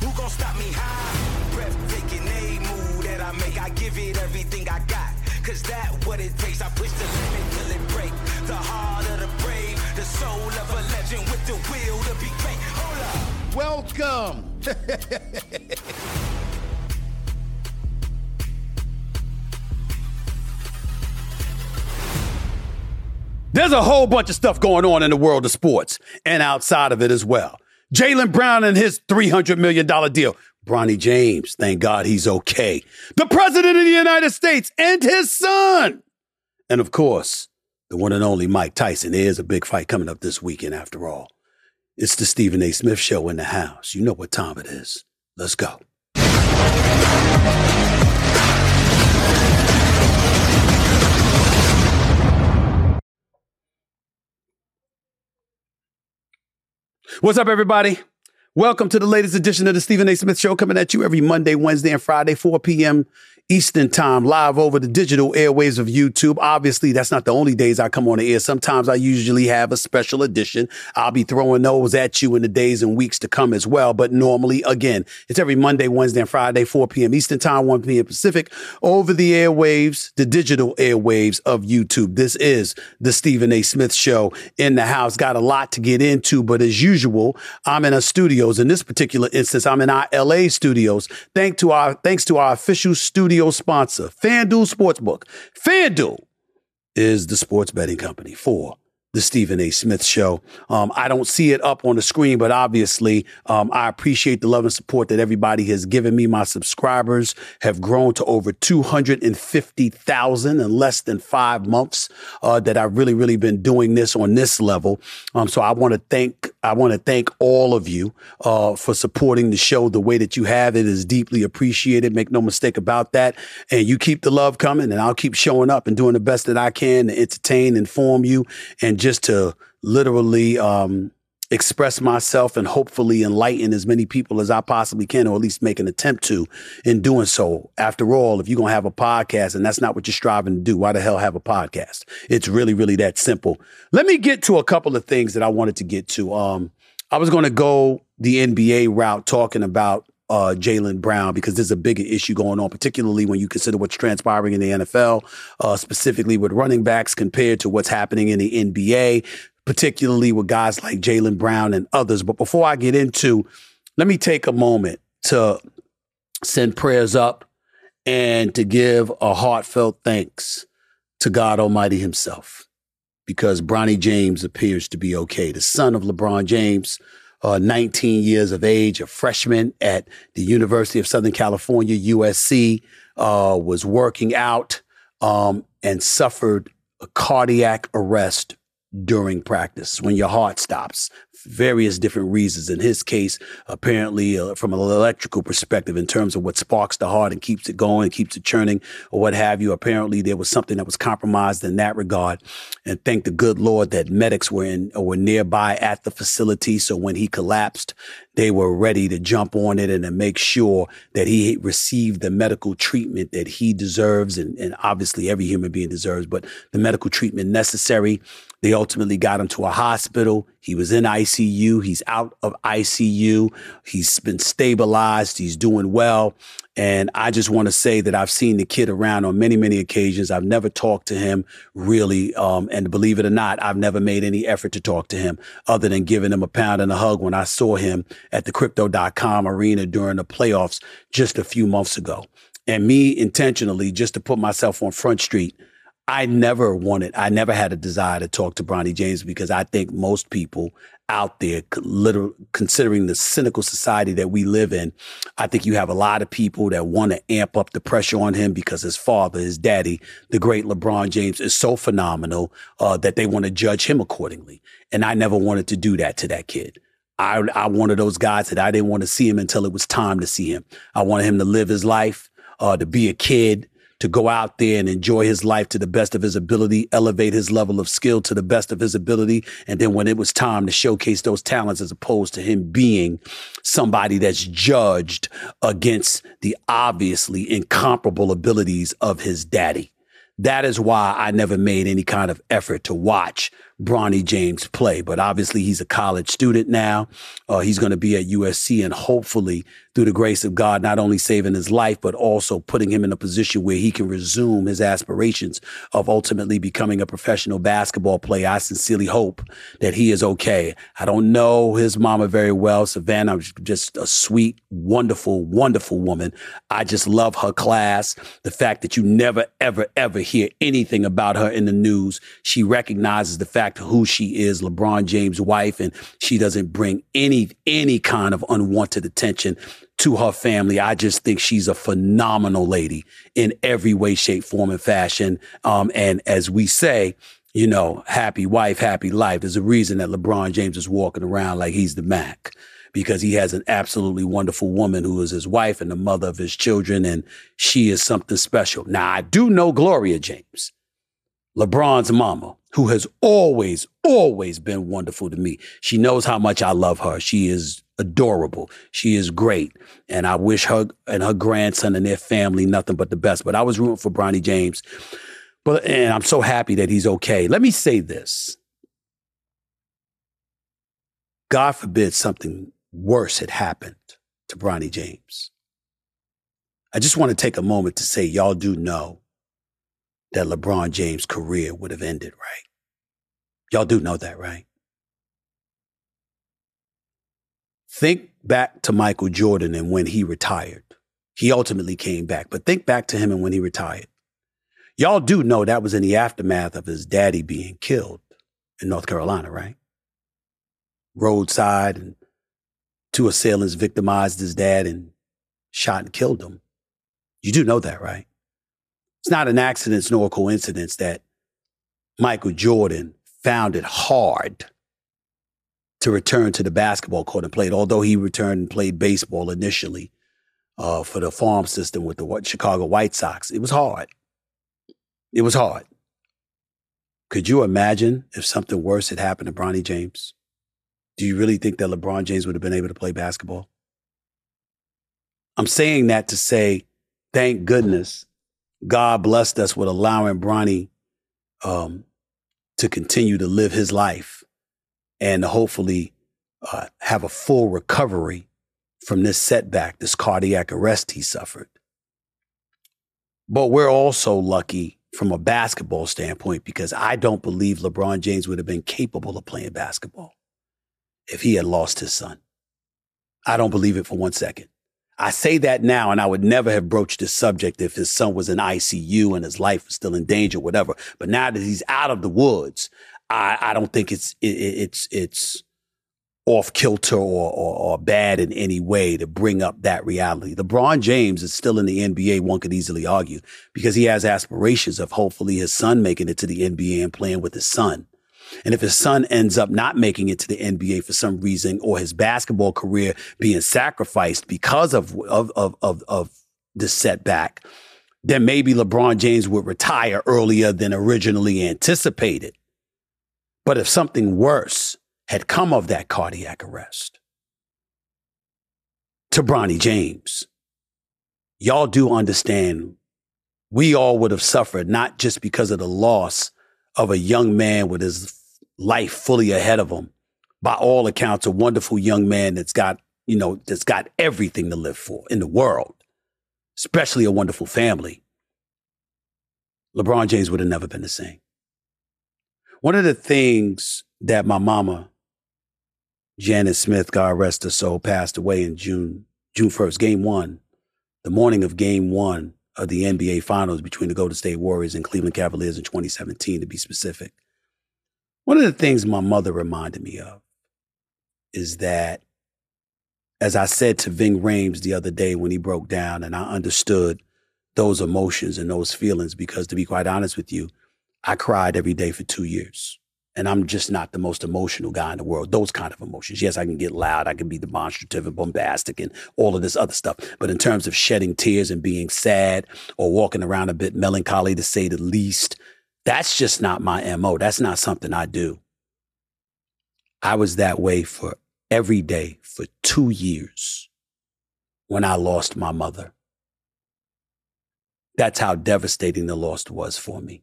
Who gon' stop me high? Breathtaking, a move that I make. I give it everything I got. Cause that what it takes. I push the limit till it break. The heart of the brave, the soul of a legend with the will to be great. Hold up. Welcome. There's a whole bunch of stuff going on in the world of sports and outside of it as well. Jaylen Brown and his $300 million deal. Bronny James, thank God he's okay. The President of the United States and his son. And of course, the one and only Mike Tyson. There's a big fight coming up this weekend after all. It's the Stephen A. Smith Show in the house. You know what time it is. Let's go. What's up, everybody? Welcome to the latest edition of the Stephen A. Smith Show, coming at you every Monday, Wednesday, and Friday, 4 p.m. Eastern Time, live over the digital airwaves of YouTube. Obviously, that's not the only days I come on the air. Sometimes I usually have a special edition. I'll be throwing those at you in the days and weeks to come as well. But normally, again, it's every Monday, Wednesday, and Friday, 4 p.m. Eastern Time, 1 p.m. Pacific, over the airwaves, the digital airwaves of YouTube. This is the Stephen A. Smith Show in the house. Got a lot to get into, but as usual, I'm in a studios. In this particular instance, I'm in our LA studios. Thanks to our, thanks to our official studio sponsor, FanDuel Sportsbook. FanDuel is the sports betting company for the Stephen A. Smith Show. Um, I don't see it up on the screen, but obviously, um, I appreciate the love and support that everybody has given me. My subscribers have grown to over 250,000 in less than five months uh, that I've really, really been doing this on this level. Um, so I want to thank I want to thank all of you uh, for supporting the show the way that you have. It is deeply appreciated. Make no mistake about that. And you keep the love coming, and I'll keep showing up and doing the best that I can to entertain, inform you, and just to literally um, express myself and hopefully enlighten as many people as I possibly can, or at least make an attempt to in doing so. After all, if you're going to have a podcast and that's not what you're striving to do, why the hell have a podcast? It's really, really that simple. Let me get to a couple of things that I wanted to get to. Um, I was going to go the NBA route talking about uh, Jaylen Brown because there's a bigger issue going on, particularly when you consider what's transpiring in the NFL, uh, specifically with running backs compared to what's happening in the NBA, particularly with guys like Jaylen Brown and others. But before I get into, let me take a moment to send prayers up and to give a heartfelt thanks to God Almighty Himself because Bronny James appears to be okay. The son of LeBron James, uh, 19 years of age, a freshman at the University of Southern California, USC, uh, was working out um, and suffered a cardiac arrest during practice when your heart stops various different reasons. In his case, apparently uh, from an electrical perspective, in terms of what sparks the heart and keeps it going, keeps it churning, or what have you. Apparently, there was something that was compromised in that regard. And thank the good Lord that medics were in or were nearby at the facility. So when he collapsed, they were ready to jump on it and to make sure that he received the medical treatment that he deserves, and, and obviously every human being deserves, but the medical treatment necessary. They ultimately got him to a hospital. He was in ICU. He's out of ICU. He's been stabilized. He's doing well. And I just want to say that I've seen the kid around on many, many occasions. I've never talked to him really. Um, and believe it or not, I've never made any effort to talk to him other than giving him a pound and a hug when I saw him at the crypto.com arena during the playoffs just a few months ago. And me intentionally, just to put myself on Front Street, I never wanted, I never had a desire to talk to Bronny James because I think most people out there, literally considering the cynical society that we live in, I think you have a lot of people that want to amp up the pressure on him because his father, his daddy, the great LeBron James, is so phenomenal uh, that they want to judge him accordingly. And I never wanted to do that to that kid. I, I of those guys that I didn't want to see him until it was time to see him. I wanted him to live his life, uh, to be a kid, to go out there and enjoy his life to the best of his ability, elevate his level of skill to the best of his ability. And then when it was time to showcase those talents, as opposed to him being somebody that's judged against the obviously incomparable abilities of his daddy. That is why I never made any kind of effort to watch Bronny James play. But obviously, he's a college student now. Uh, he's going to be at USC and hopefully through the grace of God, not only saving his life, but also putting him in a position where he can resume his aspirations of ultimately becoming a professional basketball player. I sincerely hope that he is okay. I don't know his mama very well. Savannah just a sweet, wonderful, wonderful woman. I just love her class. The fact that you never, ever, ever hear anything about her in the news. She recognizes the fact who she is, LeBron James' wife, and she doesn't bring any, any kind of unwanted attention to her family. I just think she's a phenomenal lady in every way, shape, form, and fashion. Um, and as we say, you know, happy wife, happy life. There's a reason that LeBron James is walking around like he's the Mac because he has an absolutely wonderful woman who is his wife and the mother of his children, and she is something special. Now, I do know Gloria James, LeBron's mama, who has always, always been wonderful to me. She knows how much I love her. She is adorable. She is great. And I wish her and her grandson and their family nothing but the best. But I was rooting for Bronny James. But and I'm so happy that he's okay. Let me say this. God forbid something worse had happened to Bronny James. I just want to take a moment to say y'all do know that LeBron James' career would have ended, right? Y'all do know that, right? Think back to Michael Jordan and when he retired. He ultimately came back, but think back to him and when he retired. Y'all do know that was in the aftermath of his daddy being killed in North Carolina, right? Roadside and two assailants victimized his dad and shot and killed him. You do know that, right? It's not an accident nor a coincidence that Michael Jordan found it hard to return to the basketball court and played, although he returned and played baseball initially uh, for the farm system with the Chicago White Sox. It was hard. It was hard. Could you imagine if something worse had happened to Bronny James? Do you really think that LeBron James would have been able to play basketball? I'm saying that to say, thank goodness God blessed us with allowing Bronny um, to continue to live his life and hopefully uh, have a full recovery from this setback, this cardiac arrest he suffered. But we're also lucky from a basketball standpoint because I don't believe LeBron James would have been capable of playing basketball if he had lost his son. I don't believe it for one second. I say that now, and I would never have broached this subject if his son was in ICU and his life was still in danger, whatever. But now that he's out of the woods, I, I don't think it's it, it's it's off kilter or, or, or bad in any way to bring up that reality. LeBron James is still in the NBA. One could easily argue because he has aspirations of hopefully his son making it to the NBA and playing with his son. And if his son ends up not making it to the NBA for some reason, or his basketball career being sacrificed because of of of of, of the setback, then maybe LeBron James would retire earlier than originally anticipated. But if something worse had come of that cardiac arrest to Bronny James, y'all do understand we all would have suffered not just because of the loss of a young man with his life fully ahead of him. By all accounts, a wonderful young man that's got, you know, that's got everything to live for in the world, especially a wonderful family. LeBron James would have never been the same. One of the things that my mama, Janet Smith, God rest her soul, passed away in June, June 1st, game one, the morning of game one of the NBA finals between the Golden State Warriors and Cleveland Cavaliers in 2017, to be specific. One of the things my mother reminded me of is that, as I said to Ving Rhames the other day when he broke down, and I understood those emotions and those feelings, because to be quite honest with you, I cried every day for two years. And I'm just not the most emotional guy in the world. Those kind of emotions. Yes, I can get loud. I can be demonstrative and bombastic and all of this other stuff. But in terms of shedding tears and being sad or walking around a bit melancholy to say the least, that's just not my MO. That's not something I do. I was that way for every day for two years when I lost my mother. That's how devastating the loss was for me.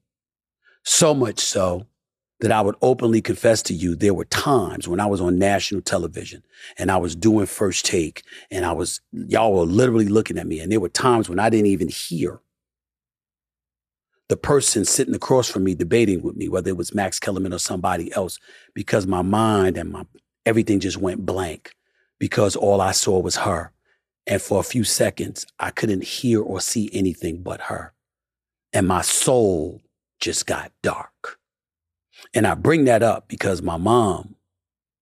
So much so that I would openly confess to you there were times when I was on national television and I was doing first take and I was, y'all were literally looking at me. And there were times when I didn't even hear the person sitting across from me debating with me, whether it was Max Kellerman or somebody else, because my mind and my everything just went blank because all I saw was her. And for a few seconds, I couldn't hear or see anything but her. And my soul just got dark. And I bring that up because my mom,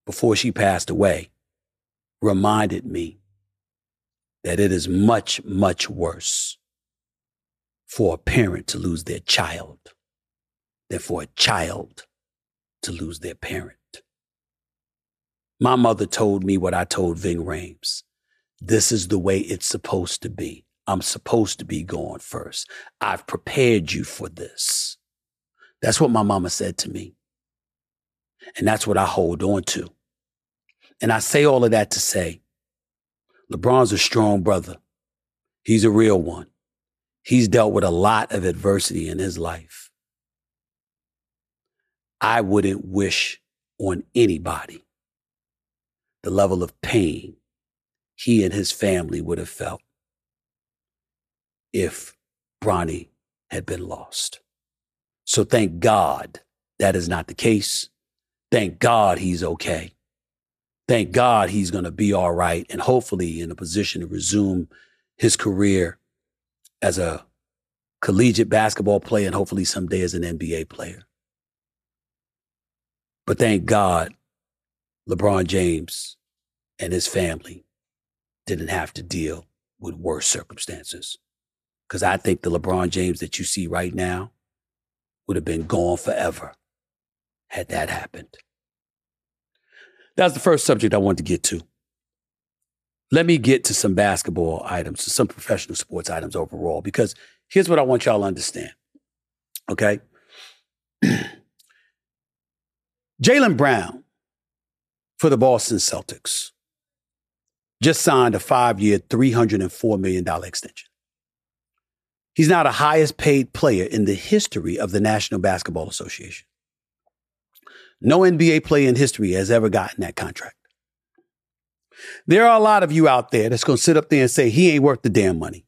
before she passed away, reminded me that it is much, much worse for a parent to lose their child than for a child to lose their parent. My mother told me what I told Ving Rhames. This is the way it's supposed to be. I'm supposed to be going first. I've prepared you for this. That's what my mama said to me. And that's what I hold on to. And I say all of that to say LeBron's a strong brother. He's a real one. He's dealt with a lot of adversity in his life. I wouldn't wish on anybody the level of pain he and his family would have felt if Bronny had been lost. So thank God that is not the case. Thank God he's okay. Thank God he's going to be all right and hopefully in a position to resume his career as a collegiate basketball player and hopefully someday as an NBA player. But thank God LeBron James and his family didn't have to deal with worse circumstances. Because I think the LeBron James that you see right now would have been gone forever had that happened. That's the first subject I wanted to get to. Let me get to some basketball items, some professional sports items overall, because here's what I want y'all to understand. Okay? Jaylen Brown for the Boston Celtics just signed a five year, $304 million extension. He's now the highest paid player in the history of the National Basketball Association. No NBA player in history has ever gotten that contract. There are a lot of you out there that's going to sit up there and say he ain't worth the damn money.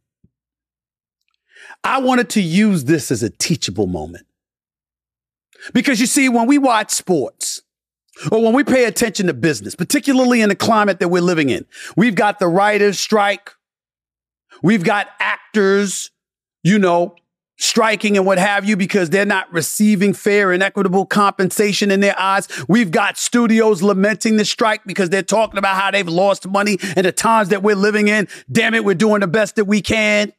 I wanted to use this as a teachable moment. Because you see, when we watch sports, or when we pay attention to business, particularly in the climate that we're living in, we've got the writers' strike, we've got actors, you know, striking and what have you because they're not receiving fair and equitable compensation in their eyes. We've got studios lamenting the strike because they're talking about how they've lost money and the times that we're living in. Damn it, we're doing the best that we can.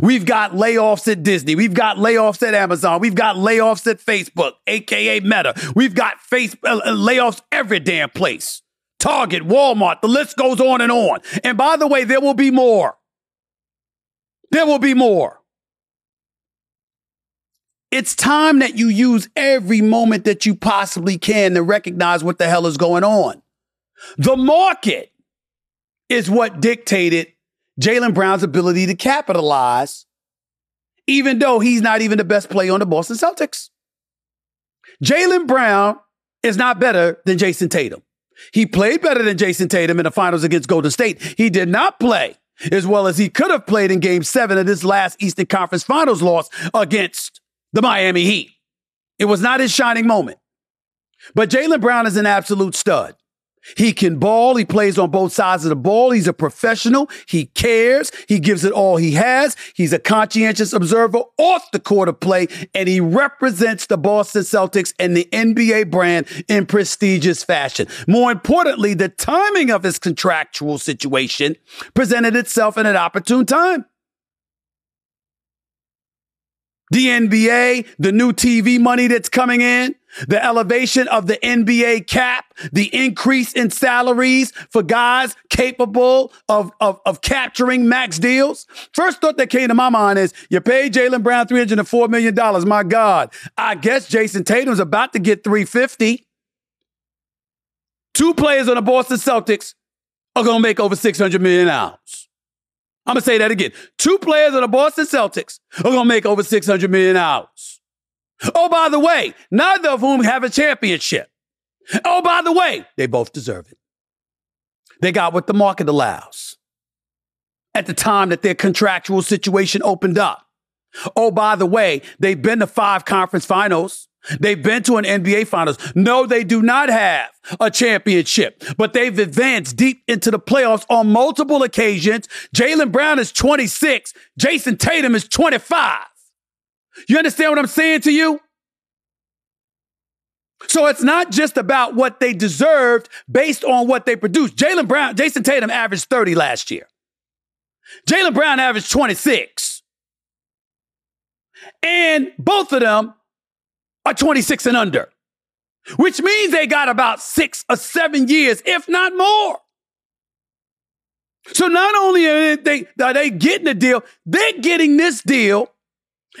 We've got layoffs at Disney. We've got layoffs at Amazon. We've got layoffs at Facebook, aka Meta. We've got face uh, uh, layoffs every damn place. Target, Walmart, the list goes on and on. And by the way, there will be more. There will be more. It's time that you use every moment that you possibly can to recognize what the hell is going on. The market is what dictated Jaylen Brown's ability to capitalize, even though he's not even the best player on the Boston Celtics. Jaylen Brown is not better than Jayson Tatum. He played better than Jayson Tatum in the finals against Golden State. He did not play as well as he could have played in game seven of this last Eastern Conference Finals loss against the Miami Heat. It was not his shining moment. But Jaylen Brown is an absolute stud. He can ball. He plays on both sides of the ball. He's a professional. He cares. He gives it all he has. He's a conscientious observer off the court of play, and he represents the Boston Celtics and the NBA brand in prestigious fashion. More importantly, the timing of his contractual situation presented itself in an opportune time. The NBA, the new TV money that's coming in, the elevation of the NBA cap, the increase in salaries for guys capable of, of, of capturing max deals. First thought that came to my mind is you paid Jaylen Brown $304 million. My God. I guess Jayson Tatum's about to get 350. Two players on the Boston Celtics are going to make over 600 million dollars. I'm to say that again. Two players of the Boston Celtics are to make over 600 million dollars. Oh, by the way, neither of whom have a championship. Oh, by the way, they both deserve it. They got what the market allows at the time that their contractual situation opened up. Oh, by the way, they've been to five conference finals. They've been to an NBA finals. No, they do not have a championship, but they've advanced deep into the playoffs on multiple occasions. Jaylen Brown is 26. Jayson Tatum is 25. You understand what I'm saying to you? So it's not just about what they deserved based on what they produced. Jaylen Brown, Jayson Tatum averaged 30 last year. Jaylen Brown averaged 26. And both of them are 26 and under, which means they got about six or seven years, if not more. So not only are they, are they getting a deal, they're getting this deal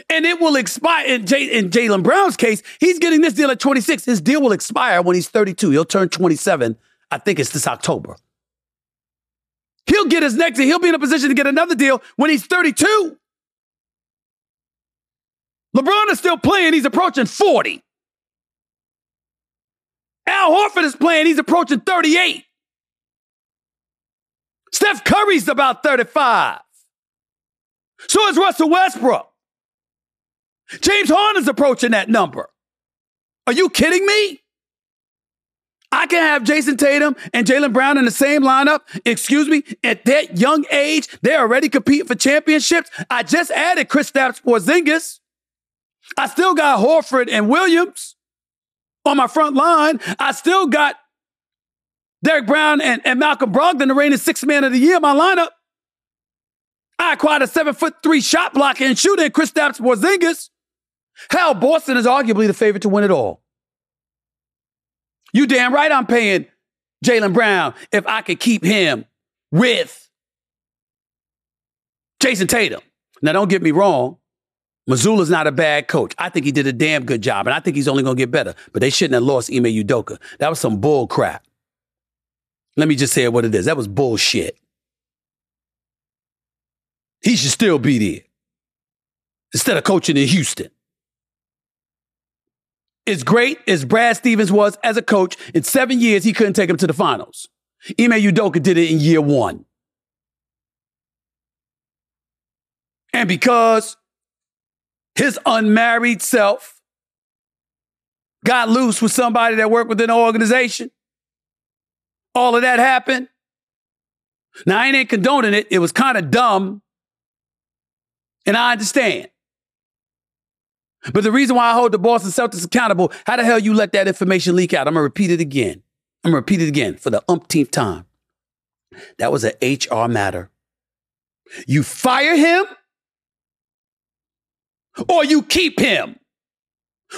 and it will expire. In, in Jaylen Brown's case, he's getting this deal at 26. His deal will expire when he's 32. He'll turn 27. I think it's this October. He'll get his next, he'll be in a position to get another deal when he's 32. LeBron is still playing, he's approaching 40. Al Horford is playing, he's approaching 38. Steph Curry's about 35. So is Russell Westbrook. James Harden's approaching that number. Are you kidding me? I can have Jayson Tatum and Jaylen Brown in the same lineup. Excuse me, at that young age, they're already competing for championships. I just added Chris Kristaps Porzingis. I still got Horford and Williams on my front line. I still got Derrick Brown and, and Malcolm Brogdon, the reigning sixth man of the year, my lineup. I acquired a seven foot three shot blocker and shooter in Kristaps Porzingis. Hell, Boston is arguably the favorite to win it all. You damn right I'm paying Jaylen Brown if I could keep him with Jayson Tatum. Now, don't get me wrong. Mazzulla's not a bad coach. I think he did a damn good job, and I think he's only going to get better. But they shouldn't have lost Ime Udoka. That was some bull crap. Let me just say what it is. That was bullshit. He should still be there instead of coaching in Houston. As great as Brad Stevens was as a coach, in seven years, he couldn't take him to the finals. Ime Udoka did it in year one. And because his unmarried self got loose with somebody that worked within the organization. All of that happened. Now, I ain't condoning it. It was kind of dumb. And I understand. But the reason why I hold the Boston Celtics accountable, how the hell you let that information leak out? I'm going to repeat it again. I'm going to repeat it again for the umpteenth time. That was an HR matter. You fire him or you keep him.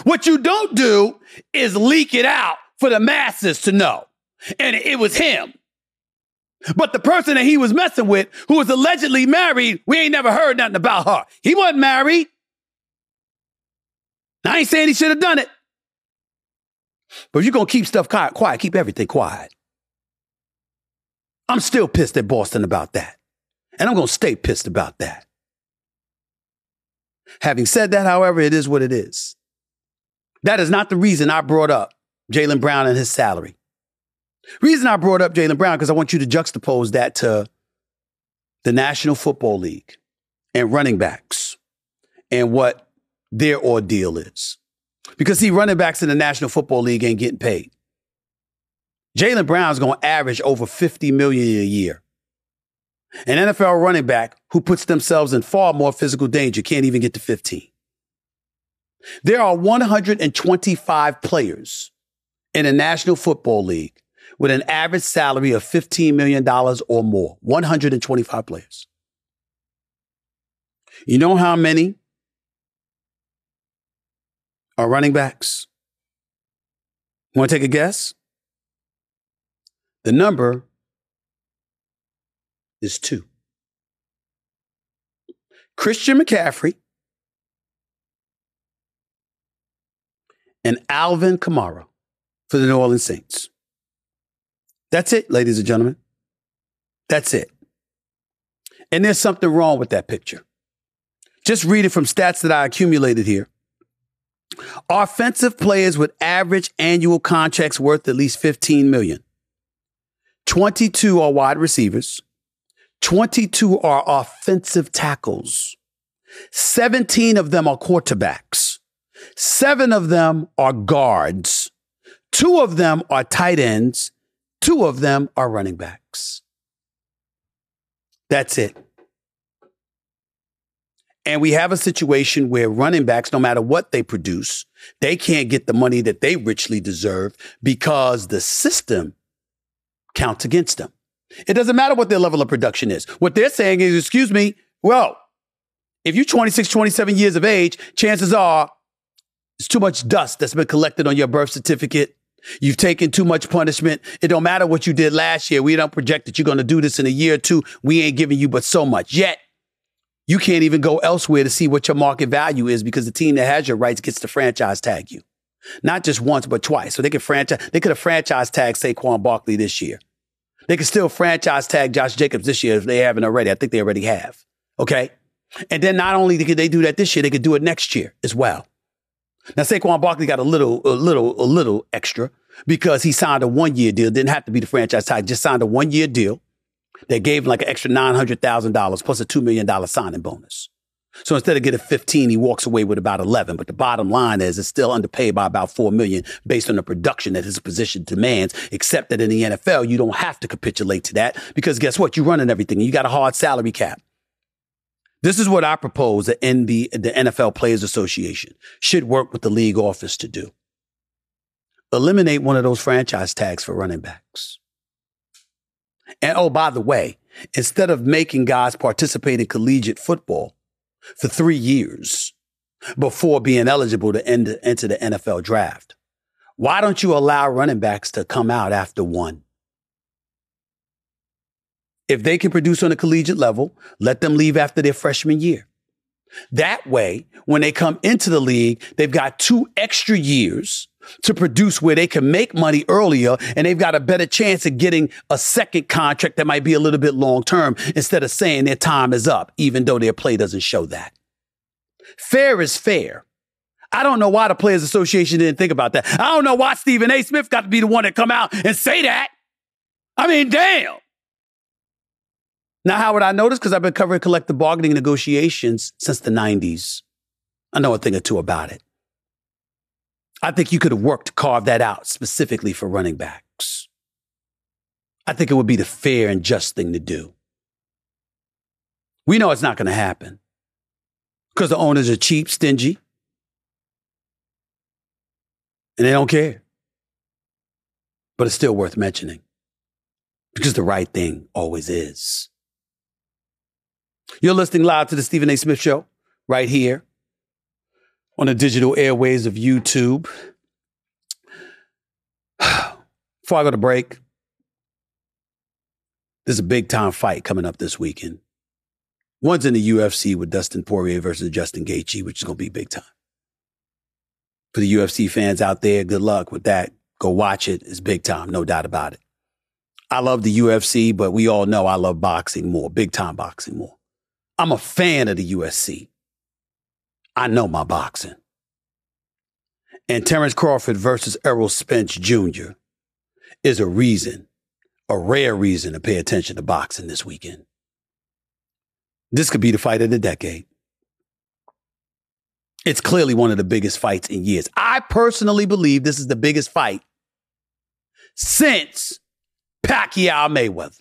What you don't do is leak it out for the masses to know. And it was him. But the person that he was messing with, who was allegedly married, we ain't never heard nothing about her. He wasn't married. I ain't saying he should have done it. But if you're going to keep stuff quiet, keep everything quiet. I'm still pissed at Boston about that. And I'm going to stay pissed about that. Having said that, however, it is what it is. That is not the reason I brought up Jaylen Brown and his salary. Reason I brought up Jaylen Brown because I want you to juxtapose that to the National Football League and running backs and what their ordeal is. Because see, running backs in the National Football League ain't getting paid. Jaylen Brown's going to average over 50 million a year. An NFL running back who puts themselves in far more physical danger can't even get to 15. There are 125 players in the National Football League with an average salary of $15 million or more. 125 players. You know how many are running backs? Want to take a guess? The number is two. Christian McCaffrey and Alvin Kamara for the New Orleans Saints. That's it, ladies and gentlemen. That's it. And there's something wrong with that picture. Just read it from stats that I accumulated here. Offensive players with average annual contracts worth at least 15 million. 22 are wide receivers. 22 are offensive tackles. 17 of them are quarterbacks. Seven of them are guards. Two of them are tight ends. Two of them are running backs. That's it. And we have a situation where running backs, no matter what they produce, they can't get the money that they richly deserve because the system counts against them. It doesn't matter what their level of production is. What they're saying is, excuse me, well, if you're 26, 27 years of age, chances are it's too much dust that's been collected on your birth certificate. You've taken too much punishment. It don't matter what you did last year. We don't project that you're going to do this in a year or two. We ain't giving you but so much. Yet, you can't even go elsewhere to see what your market value is because the team that has your rights gets to franchise tag you. Not just once, but twice. So they could franchise, they could have franchise tagged Saquon Barkley this year. They could still franchise tag Josh Jacobs this year if they haven't already. I think they already have. Okay. And then not only could they do that this year, they could do it next year as well. Now Saquon Barkley got a little, a little, a little extra because he signed a one year deal. Didn't have to be the franchise tag, just signed a one year deal. They gave him like an extra $900,000 plus a $2 million signing bonus. So instead of getting 15, he walks away with about 11. But the bottom line is it's still underpaid by about 4 million based on the production that his position demands, except that in the NFL, you don't have to capitulate to that because guess what? You're running everything. You got a hard salary cap. This is what I propose that in the, the NFL Players Association should work with the league office to do. Eliminate one of those franchise tags for running backs. And oh, by the way, instead of making guys participate in collegiate football for three years before being eligible to enter the NFL draft, why don't you allow running backs to come out after one? If they can produce on a collegiate level, let them leave after their freshman year. That way, when they come into the league, they've got two extra years to produce where they can make money earlier and they've got a better chance of getting a second contract that might be a little bit long term instead of saying their time is up, even though their play doesn't show that. Fair is fair. I don't know why the Players Association didn't think about that. I don't know why Stephen A. Smith got to be the one that come out and say that. I mean, damn. Now, how would I know this? Because I've been covering collective bargaining negotiations since the 90s. I know a thing or two about it. I think you could have worked to carve that out specifically for running backs. I think it would be the fair and just thing to do. We know it's not going to happen because the owners are cheap, stingy, and they don't care. But it's still worth mentioning because the right thing always is. You're listening live to the Stephen A. Smith Show right here on the digital airways of YouTube. Before I go to break, there's a big time fight coming up this weekend. One's in the UFC with Dustin Poirier versus Justin Gaethje, which is going to be big time. For the UFC fans out there, good luck with that. Go watch it. It's big time, no doubt about it. I love the UFC, but we all know I love boxing more, big time boxing more. I'm a fan of the UFC. I know my boxing. And Terence Crawford versus Errol Spence Jr. is a reason, a rare reason to pay attention to boxing this weekend. This could be the fight of the decade. It's clearly one of the biggest fights in years. I personally believe this is the biggest fight since Pacquiao Mayweather.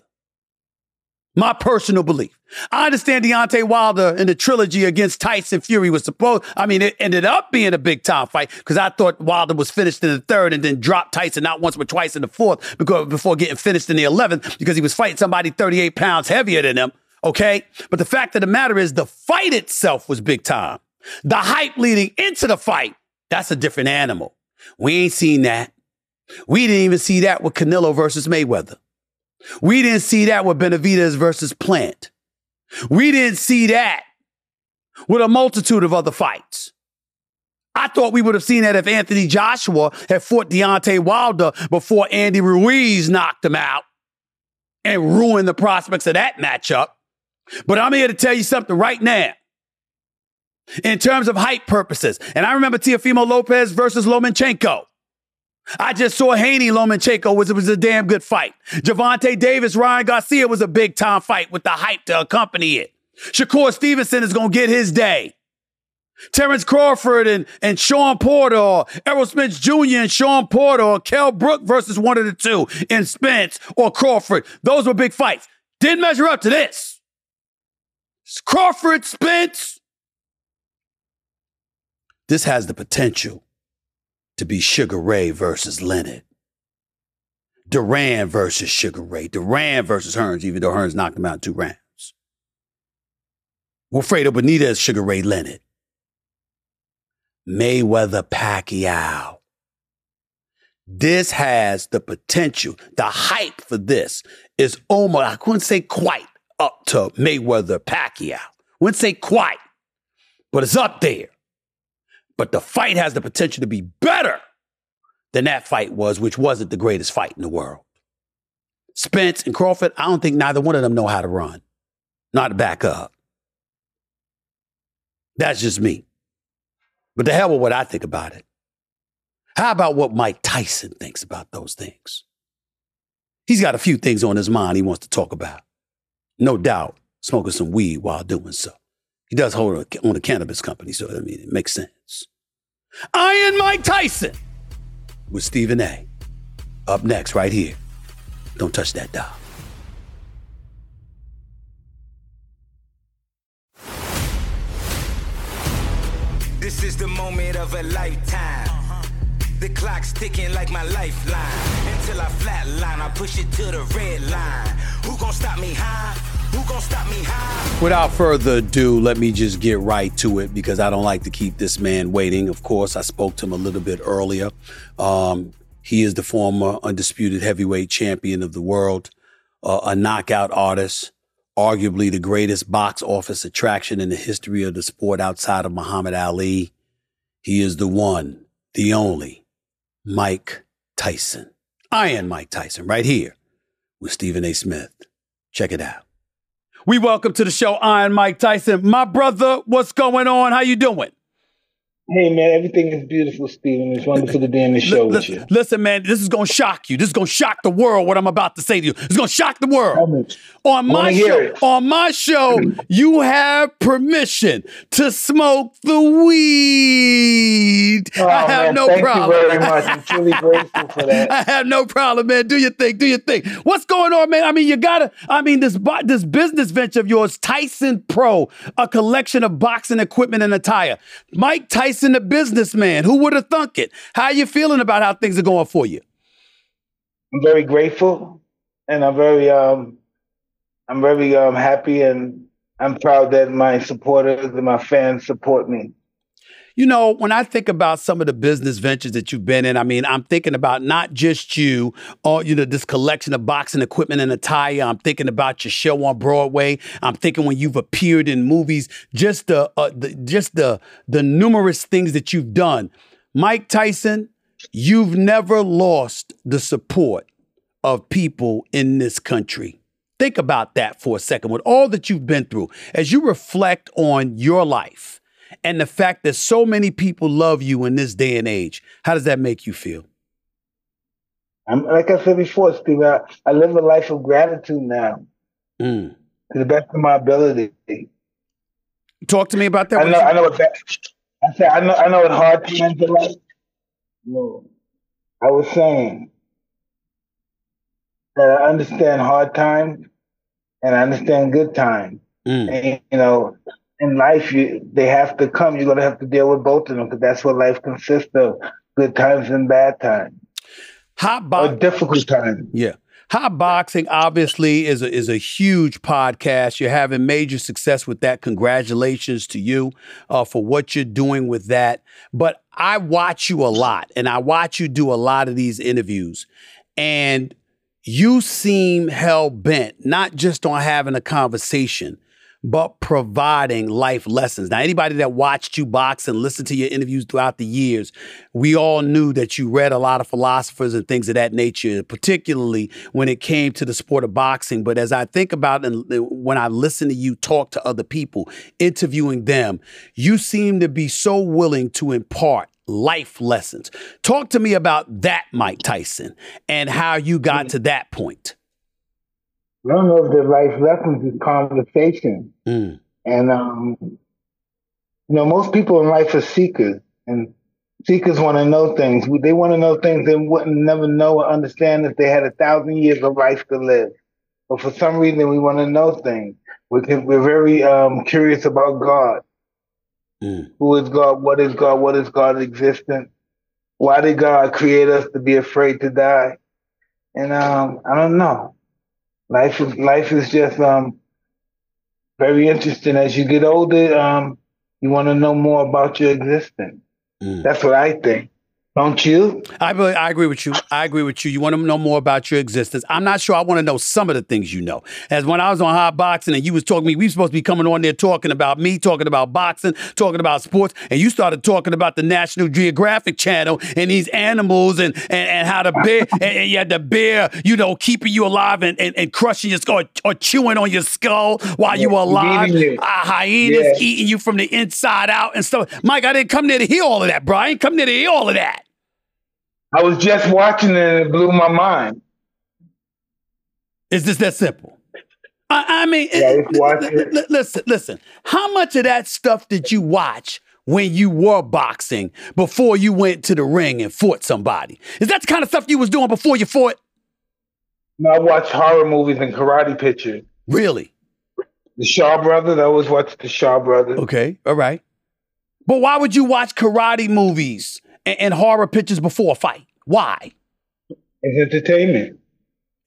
My personal belief. I understand Deontay Wilder in the trilogy against Tyson Fury was supposed, I mean, it ended up being a big time fight because I thought Wilder was finished in the third and then dropped Tyson not once but twice in the fourth because, before getting finished in the 11th because he was fighting somebody 38 pounds heavier than him. Okay. But the fact of the matter is the fight itself was big time. The hype leading into the fight, that's a different animal. We ain't seen that. We didn't even see that with Canelo versus Mayweather. We didn't see that with Benavidez versus Plant. We didn't see that with a multitude of other fights. I thought we would have seen that if Anthony Joshua had fought Deontay Wilder before Andy Ruiz knocked him out and ruined the prospects of that matchup. But I'm here to tell you something right now. In terms of hype purposes, and I remember Teofimo Lopez versus Lomachenko. I just saw Haney Lomachenko was it was a damn good fight. Gervonta Davis, Ryan Garcia was a big time fight with the hype to accompany it. Shakur Stevenson is gonna get his day. Terence Crawford and, and Shawn Porter, or Errol Spence Jr. and Shawn Porter, or Kell Brook versus one of the two and Spence or Crawford. Those were big fights. Didn't measure up to this. Crawford, Spence. This has the potential to be Sugar Ray versus Leonard. Duran versus Sugar Ray. Duran versus Hearns, even though Hearns knocked him out in two rounds. Wilfredo Benitez, Sugar Ray Leonard. Mayweather Pacquiao. This has the potential. The hype for this is almost, I couldn't say quite up to Mayweather Pacquiao. Wouldn't say quite, but it's up there. But the fight has the potential to be better than that fight was, which wasn't the greatest fight in the world. Spence and Crawford, I don't think neither one of them know how to run, not to back up. That's just me. But the hell with what I think about it. How about what Mike Tyson thinks about those things? He's got a few things on his mind he wants to talk about. No doubt, smoking some weed while doing so. He does hold a, own a cannabis company, so I mean, it makes sense. Iron Mike Tyson with Stephen A. Up next, right here. Don't touch that dial. This is the moment of a lifetime. The clock's ticking like my lifeline. Until I flatline, I push it to the red line. Who gon' stop me high? Without further ado, let me just get right to it because I don't like to keep this man waiting. Of course, I spoke to him a little bit earlier. Um, he is the former undisputed heavyweight champion of the world, uh, a knockout artist, arguably the greatest box office attraction in the history of the sport outside of Muhammad Ali. He is the one, the only Mike Tyson. Iron Mike Tyson, right here with Stephen A. Smith. Check it out. We welcome to the show Iron Mike Tyson. My brother, what's going on? How you doing? Hey man, everything is beautiful, Stephen. It's wonderful to be in the show with you. Listen, man, this is gonna shock you. This is gonna shock the world. What I'm about to say to you, it's gonna shock the world. On my show, it. on my show, you have permission to smoke the weed. Oh, I have man, no thank problem. Thank you very much. I'm truly grateful for that. I have no problem, man. Do your thing. Do your thing. What's going on, man? I mean, you gotta. I mean, this this business venture of yours, Tyson Pro, a collection of boxing equipment and attire. Mike Tyson, the businessman. Who would have thunk it? How you feeling about how things are going for you? I'm very grateful, and I'm very um, I'm very um happy, and I'm proud that my supporters and my fans support me. You know, when I think about some of the business ventures that you've been in, I mean, I'm thinking about not just you, or you know, this collection of boxing equipment and attire. I'm thinking about your show on Broadway. I'm thinking when you've appeared in movies, just the, uh, the just the the numerous things that you've done. Mike Tyson, you've never lost the support of people in this country. Think about that for a second. With all that you've been through, as you reflect on your life and the fact that so many people love you in this day and age, how does that make you feel? I'm like I said before, Steve. I, I live a life of gratitude now, Mm. to the best of my ability. Talk to me about that. I know. I know what that. I said. I know. I know what hard times are like. No, I was saying that I understand hard times and I understand good times. Mm. And you know, in life, you they have to come. You're gonna have to deal with both of them because that's what life consists of: good times and bad times, Hot or box. difficult times. Yeah. Hot boxing obviously is a, is a huge podcast. You're having major success with that. Congratulations to you uh, for what you're doing with that. But I watch you a lot and I watch you do a lot of these interviews and you seem hell bent, not just on having a conversation, but providing life lessons. Now, anybody that watched you box and listened to your interviews throughout the years, we all knew that you read a lot of philosophers and things of that nature, particularly when it came to the sport of boxing. But as I think about and uh, when I listen to you talk to other people, interviewing them, you seem to be so willing to impart life lessons. Talk to me about that, Mike Tyson, and how you got mm. to that point. I don't know if the life lessons is conversation. Mm. And, um, you know, most people in life are seekers, and seekers want to know things. They want to know things they wouldn't never know or understand if they had a thousand years of life to live. But for some reason, we want to know things. We're, we're very um, curious about God. Mm. Who is God? What is God? What is God's existence? Why did God create us to be afraid to die? And um, I don't know. Life is life is just um very interesting. As you get older, um, you want to know more about your existence. Mm. That's what I think. Don't you? I I agree with you. I agree with you. You want to know more about your existence. I'm not sure I want to know some of the things you know. As when I was on hot boxing and you was talking to me, we were supposed to be coming on there talking about me, talking about boxing, talking about sports, and you started talking about the National Geographic Channel and these animals and and, and how the bear and, and you had the bear, you know, keeping you alive and, and, and crushing your skull or, or, chewing on your skull while you were alive. Uh, hyenas eating you from the inside out and stuff. Mike, I didn't come there to hear all of that, Brian. Come there to hear all of that. I was just watching it and it blew my mind. Is this that simple? I, I mean, yeah, it, listen, listen. How much of that stuff did you watch when you were boxing before you went to the ring and fought somebody? Is that the kind of stuff you was doing before you fought? No, I watched horror movies and karate pictures. Really? The Shaw Brothers. I always watched the Shaw Brothers. Okay, all right. But why would you watch karate movies and, and horror pictures before a fight? Why? It's entertainment.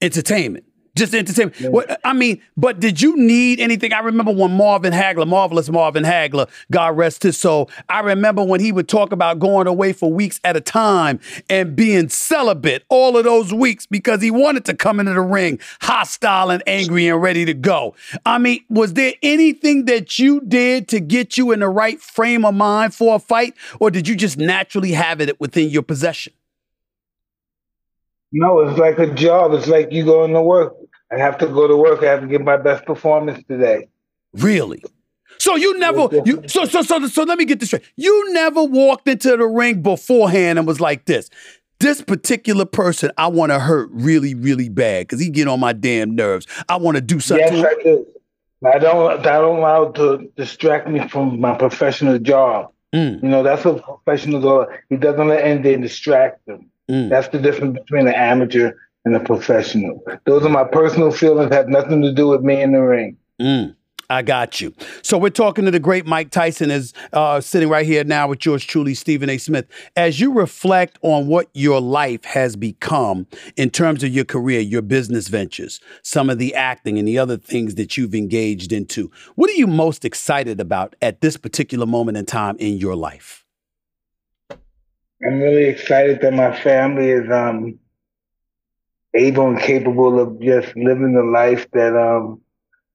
Entertainment. Just entertainment. Yeah. What, I mean, but did you need anything? I remember when Marvin Hagler, marvelous Marvin Hagler, God rest his soul. I remember when he would talk about going away for weeks at a time and being celibate all of those weeks because he wanted to come into the ring hostile and angry and ready to go. I mean, was there anything that you did to get you in the right frame of mind for a fight, or did you just naturally have it within your possession? No, it's like a job. It's like you going to work. I have to go to work. I have to give my best performance today. Really? So you never you so so so so let me get this straight. You never walked into the ring beforehand and was like this. This particular person I want to hurt really, really bad because he get on my damn nerves. I want to do something. Yes, I do. I don't I don't allow to distract me from my professional job. Mm. You know, that's what professionals are. He doesn't let anything distract him. Mm. That's the difference between an amateur and a professional. Those are my personal feelings, have nothing to do with me in the ring. Mm. I got you. So we're talking to the great Mike Tyson is uh, sitting right here now with yours truly, Stephen A. Smith. As you reflect on what your life has become in terms of your career, your business ventures, some of the acting and the other things that you've engaged into, what are you most excited about at this particular moment in time in your life? I'm really excited that my family is um, able and capable of just living the life that um,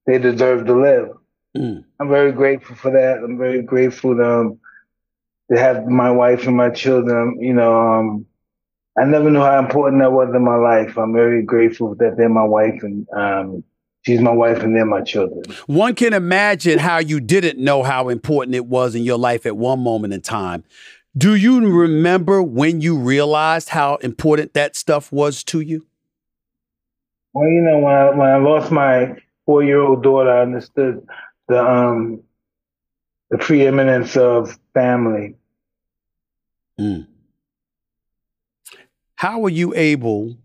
they deserve to live. Mm. I'm very grateful for that. I'm very grateful to, um, to have my wife and my children. You know, um, I never knew how important that was in my life. I'm very grateful that they're my wife and um, she's my wife and they're my children. One can imagine how you didn't know how important it was in your life at one moment in time. Do you remember when you realized how important that stuff was to you? Well, you know, when I, when I lost my four year old daughter, I understood the um the preeminence of family. Mm. How were you able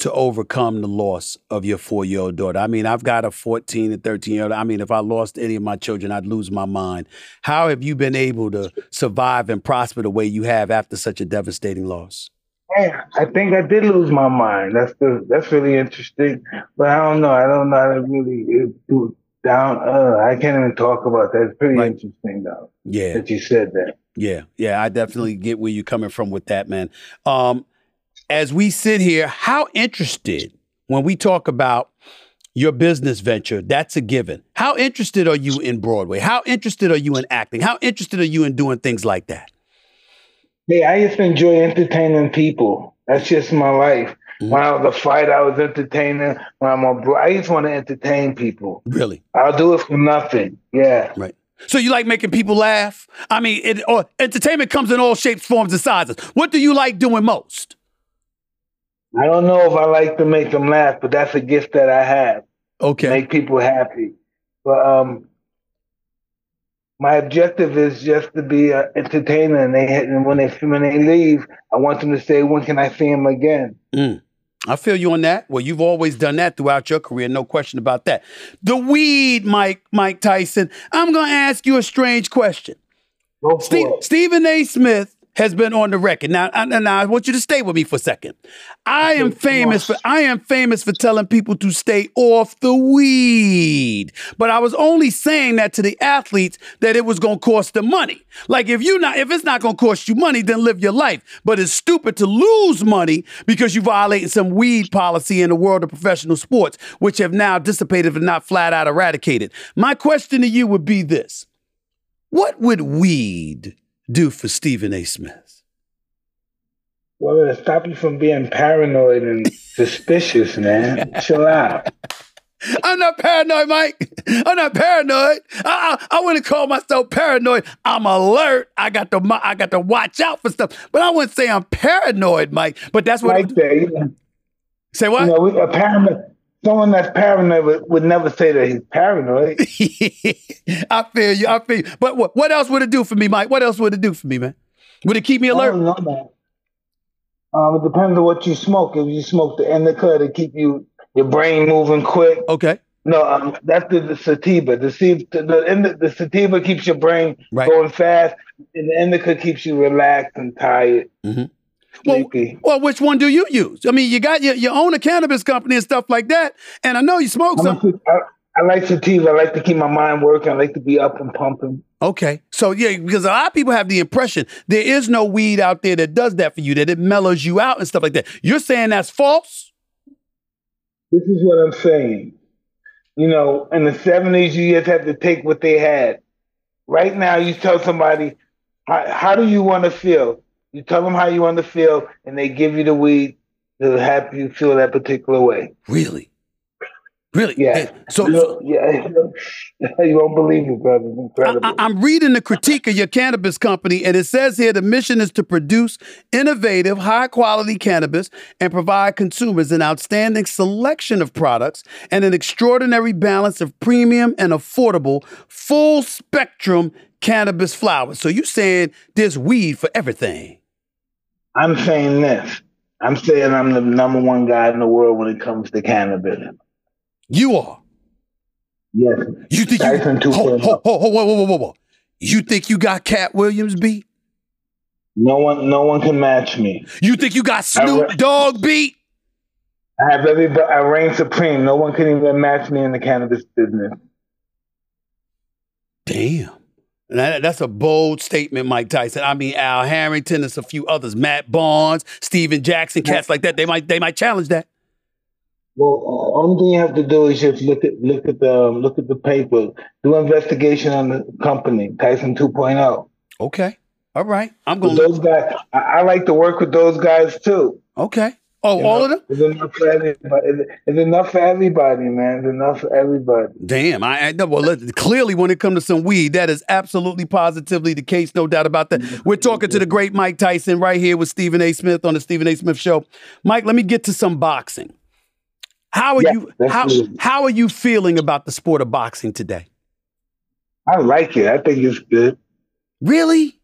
to overcome the loss of your four year old daughter? I mean, I've got a 14 and 13 year old. I mean, if I lost any of my children, I'd lose my mind. How have you been able to survive and prosper the way you have after such a devastating loss? Yeah, I think I did lose my mind. That's the that's really interesting. But I don't know. I don't know how to really do down. Uh, I can't even talk about that. It's pretty right. interesting, though. Yeah, that you said that. Yeah, yeah, I definitely get where you're coming from with that, man. Um, as we sit here, how interested when we talk about your business venture, that's a given. How interested are you in Broadway? How interested are you in acting? How interested are you in doing things like that? Hey, I just enjoy entertaining people. That's just my life. Mm-hmm. When I was a fighter, I was entertaining. When I'm a bro, I just want to entertain people. Really? I'll do it for nothing. Yeah. Right. So you like making people laugh? I mean, it, or entertainment comes in all shapes, forms, and sizes. What do you like doing most? I don't know if I like to make them laugh, but that's a gift that I have. Okay. Make people happy. But um, my objective is just to be an entertainer, and they and when they when they leave, I want them to say, "When can I see them again?" Mm. I feel you on that. Well, you've always done that throughout your career, no question about that. The weed, Mike, Mike Tyson. I'm going to ask you a strange question. Steve, Stephen A. Smith has been on the record. Now, now I want you to stay with me for a second. I am famous for I am famous for telling people to stay off the weed. But I was only saying that to the athletes that it was going to cost them money. Like if you not if it's not going to cost you money, then live your life. But it's stupid to lose money because you violated some weed policy in the world of professional sports, which have now dissipated and not flat out eradicated. My question to you would be this: What would weed do for Stephen A. Smith? Well, it'll stop you from being paranoid and suspicious, man. Chill out. I'm not paranoid, Mike. I'm not paranoid. I, I, I wouldn't call myself paranoid. I'm alert. I got to I got to watch out for stuff. But I wouldn't say I'm paranoid, Mike. But that's what. Say, you say what? You know, a paranoid. Someone that's paranoid would, would never say that he's paranoid. I feel you. I feel you. But what, what else would it do for me, Mike? What else would it do for me, man? Would it keep me alert? I don't know, man. Um, it depends on what you smoke. If you smoke the indica to keep you your brain moving quick. Okay. No, um, that's the, the sativa. The, the, the, the sativa keeps your brain right. going fast, and the indica keeps you relaxed and tired. Mm-hmm. Well, well, which one do you use? I mean, you got your, you own a cannabis company and stuff like that, and I know you smoke some. I, I like sativa. I like to keep my mind working. I like to be up and pumping. Okay, so yeah, because a lot of people have the impression there is no weed out there that does that for you, that it mellows you out and stuff like that. You're saying that's false. This is what I'm saying. You know, in the '70s, you just had to take what they had. Right now, you tell somebody, how, how do you want to feel? You tell them how you want to feel, and they give you the weed to help you feel that particular way. Really? Really? Yeah. So, so, yeah, you won't believe it, brother. incredible. I, am reading the critique of your cannabis company, and it says here the mission is to produce innovative, high quality cannabis and provide consumers an outstanding selection of products and an extraordinary balance of premium and affordable, full spectrum cannabis flowers. So you're saying there's weed for everything. I'm saying this. I'm saying I'm the number one guy in the world when it comes to cannabis. You are. Yes. You think Tyson you? Hold, hold, hold, hold, whoa, whoa, whoa, whoa. You think you got Katt Williams beat? No one, no one can match me. You think you got Snoop Dogg beat? I have everybody. I reign supreme. No one can even match me in the cannabis business. Damn. That, that's a bold statement, Mike Tyson. I mean, Al Harrington, there's a few others, Matt Barnes, Stephen Jackson, cats like that. They might they might challenge that. Well, uh, only thing you have to do is just look at look at the um, look at the paper, do investigation on the company, Tyson 2.0. Okay, all right. I'm going. Those guys, I, I, like to work with those guys too. Okay. Oh, you all know, of them? It's enough for everybody. It's enough for everybody, man. It's enough for everybody. Damn. I, I know. Well, clearly, when it comes to some weed, that is absolutely positively the case. No doubt about that. We're talking to the great Mike Tyson right here with Stephen A. Smith on the Stephen A. Smith Show. Mike, let me get to some boxing. How are yeah, you? How how are you feeling about the sport of boxing today? I like it. I think it's good. Really?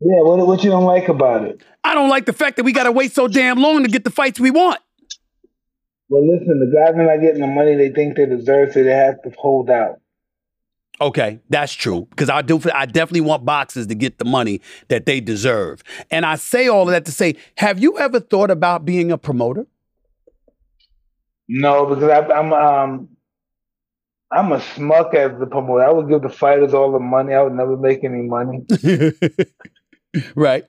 Yeah. What what you don't like about it? I don't like the fact that we got to wait so damn long to get the fights we want. Well, listen, the guys are not getting the money they think they deserve, so they have to hold out. Okay, that's true. Because I do, I definitely want boxers to get the money that they deserve. And I say all of that to say, have you ever thought about being a promoter? No, because I, am um, I'm a smuck as the promoter. I would give the fighters all the money. I would never make any money. right.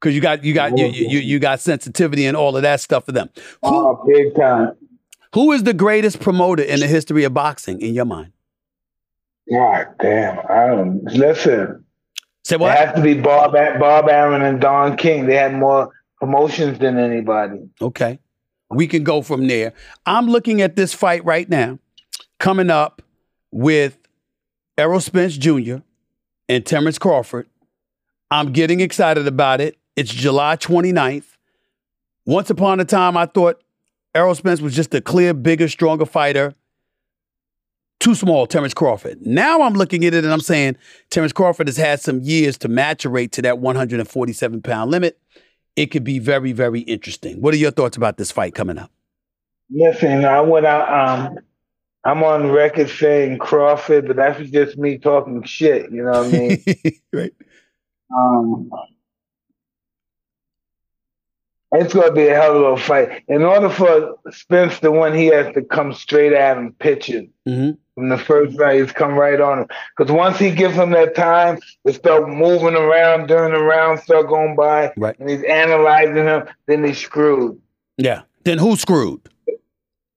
Because you got you got you, you you got sensitivity and all of that stuff for them. Who, oh, big time. Who is the greatest promoter in the history of boxing in your mind? God damn! I don't listen. Say what? It has to be Bob Bob Arum and Don King. They had more promotions than anybody. Okay, we can go from there. I'm looking at this fight right now, coming up with Errol Spence Jr. and Terence Crawford. I'm getting excited about it. It's July 29th. Once upon a time, I thought Errol Spence was just a clear, bigger, stronger fighter. Too small, Terence Crawford. Now I'm looking at it and I'm saying Terence Crawford has had some years to maturate to that 147 pound limit. It could be very, very interesting. What are your thoughts about this fight coming up? Listen, I went out. Um, I'm on record saying Crawford, but that's just me talking shit. You know what I mean? right. Um, it's going to be a hell of a fight. In order for Spence to win, he has to come straight at him pitching. Mm-hmm. From the first round, he's come right on him. Because once he gives him that time to start moving around during the round, start going by, right. and he's analyzing him, then he's screwed. Yeah. Then who's screwed?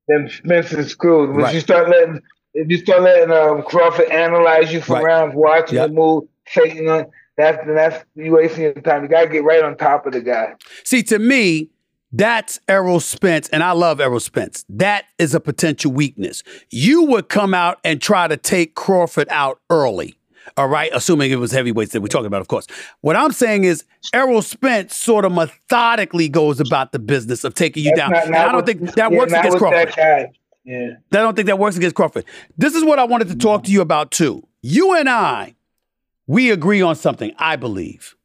Then Spence is screwed. When right. you start letting, if you start letting um, Crawford analyze you for right. rounds, watching yep. the move, taking on, that's that's you wasting your time. You gotta get right on top of the guy. See, to me, that's Errol Spence, and I love Errol Spence. That is a potential weakness. You would come out and try to take Crawford out early. All right, assuming it was heavyweights that we're talking about, of course. What I'm saying is Errol Spence sort of methodically goes about the business of taking you That's down. Not, not I don't with, think that yeah, works against Crawford. That yeah. I don't think that works against Crawford. This is what I wanted to talk to you about too. You and I we agree on something, I believe.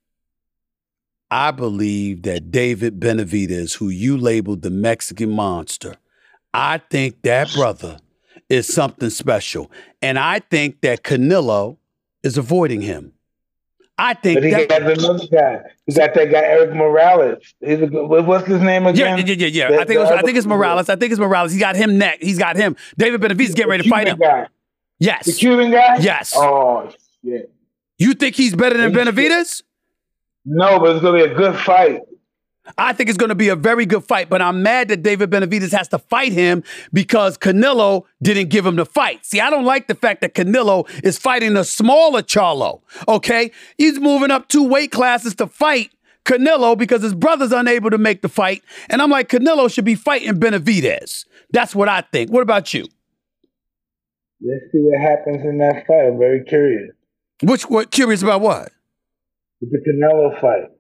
I believe that David Benavidez, who you labeled the Mexican monster, I think that brother is something special. And I think that Canelo is avoiding him. I think but he that, got another guy. He got that guy Erik Morales. He's a, what's his name again? Yeah, yeah, yeah. yeah. I think was, I think it's Morales. I think it's Morales. He got him neck. He's got him. David Benavidez getting ready to fight him. Guy. Yes. The Cuban guy. Yes. Oh shit. You think he's better than Benavidez? No, but it's going to be a good fight. I think it's going to be a very good fight, but I'm mad that David Benavidez has to fight him because Canelo didn't give him the fight. See, I don't like the fact that Canelo is fighting a smaller Charlo, okay? He's moving up two weight classes to fight Canelo because his brother's unable to make the fight. And I'm like, Canelo should be fighting Benavidez. That's what I think. What about you? Let's see what happens in that fight. I'm very curious. Which what curious about what? The Canelo fight.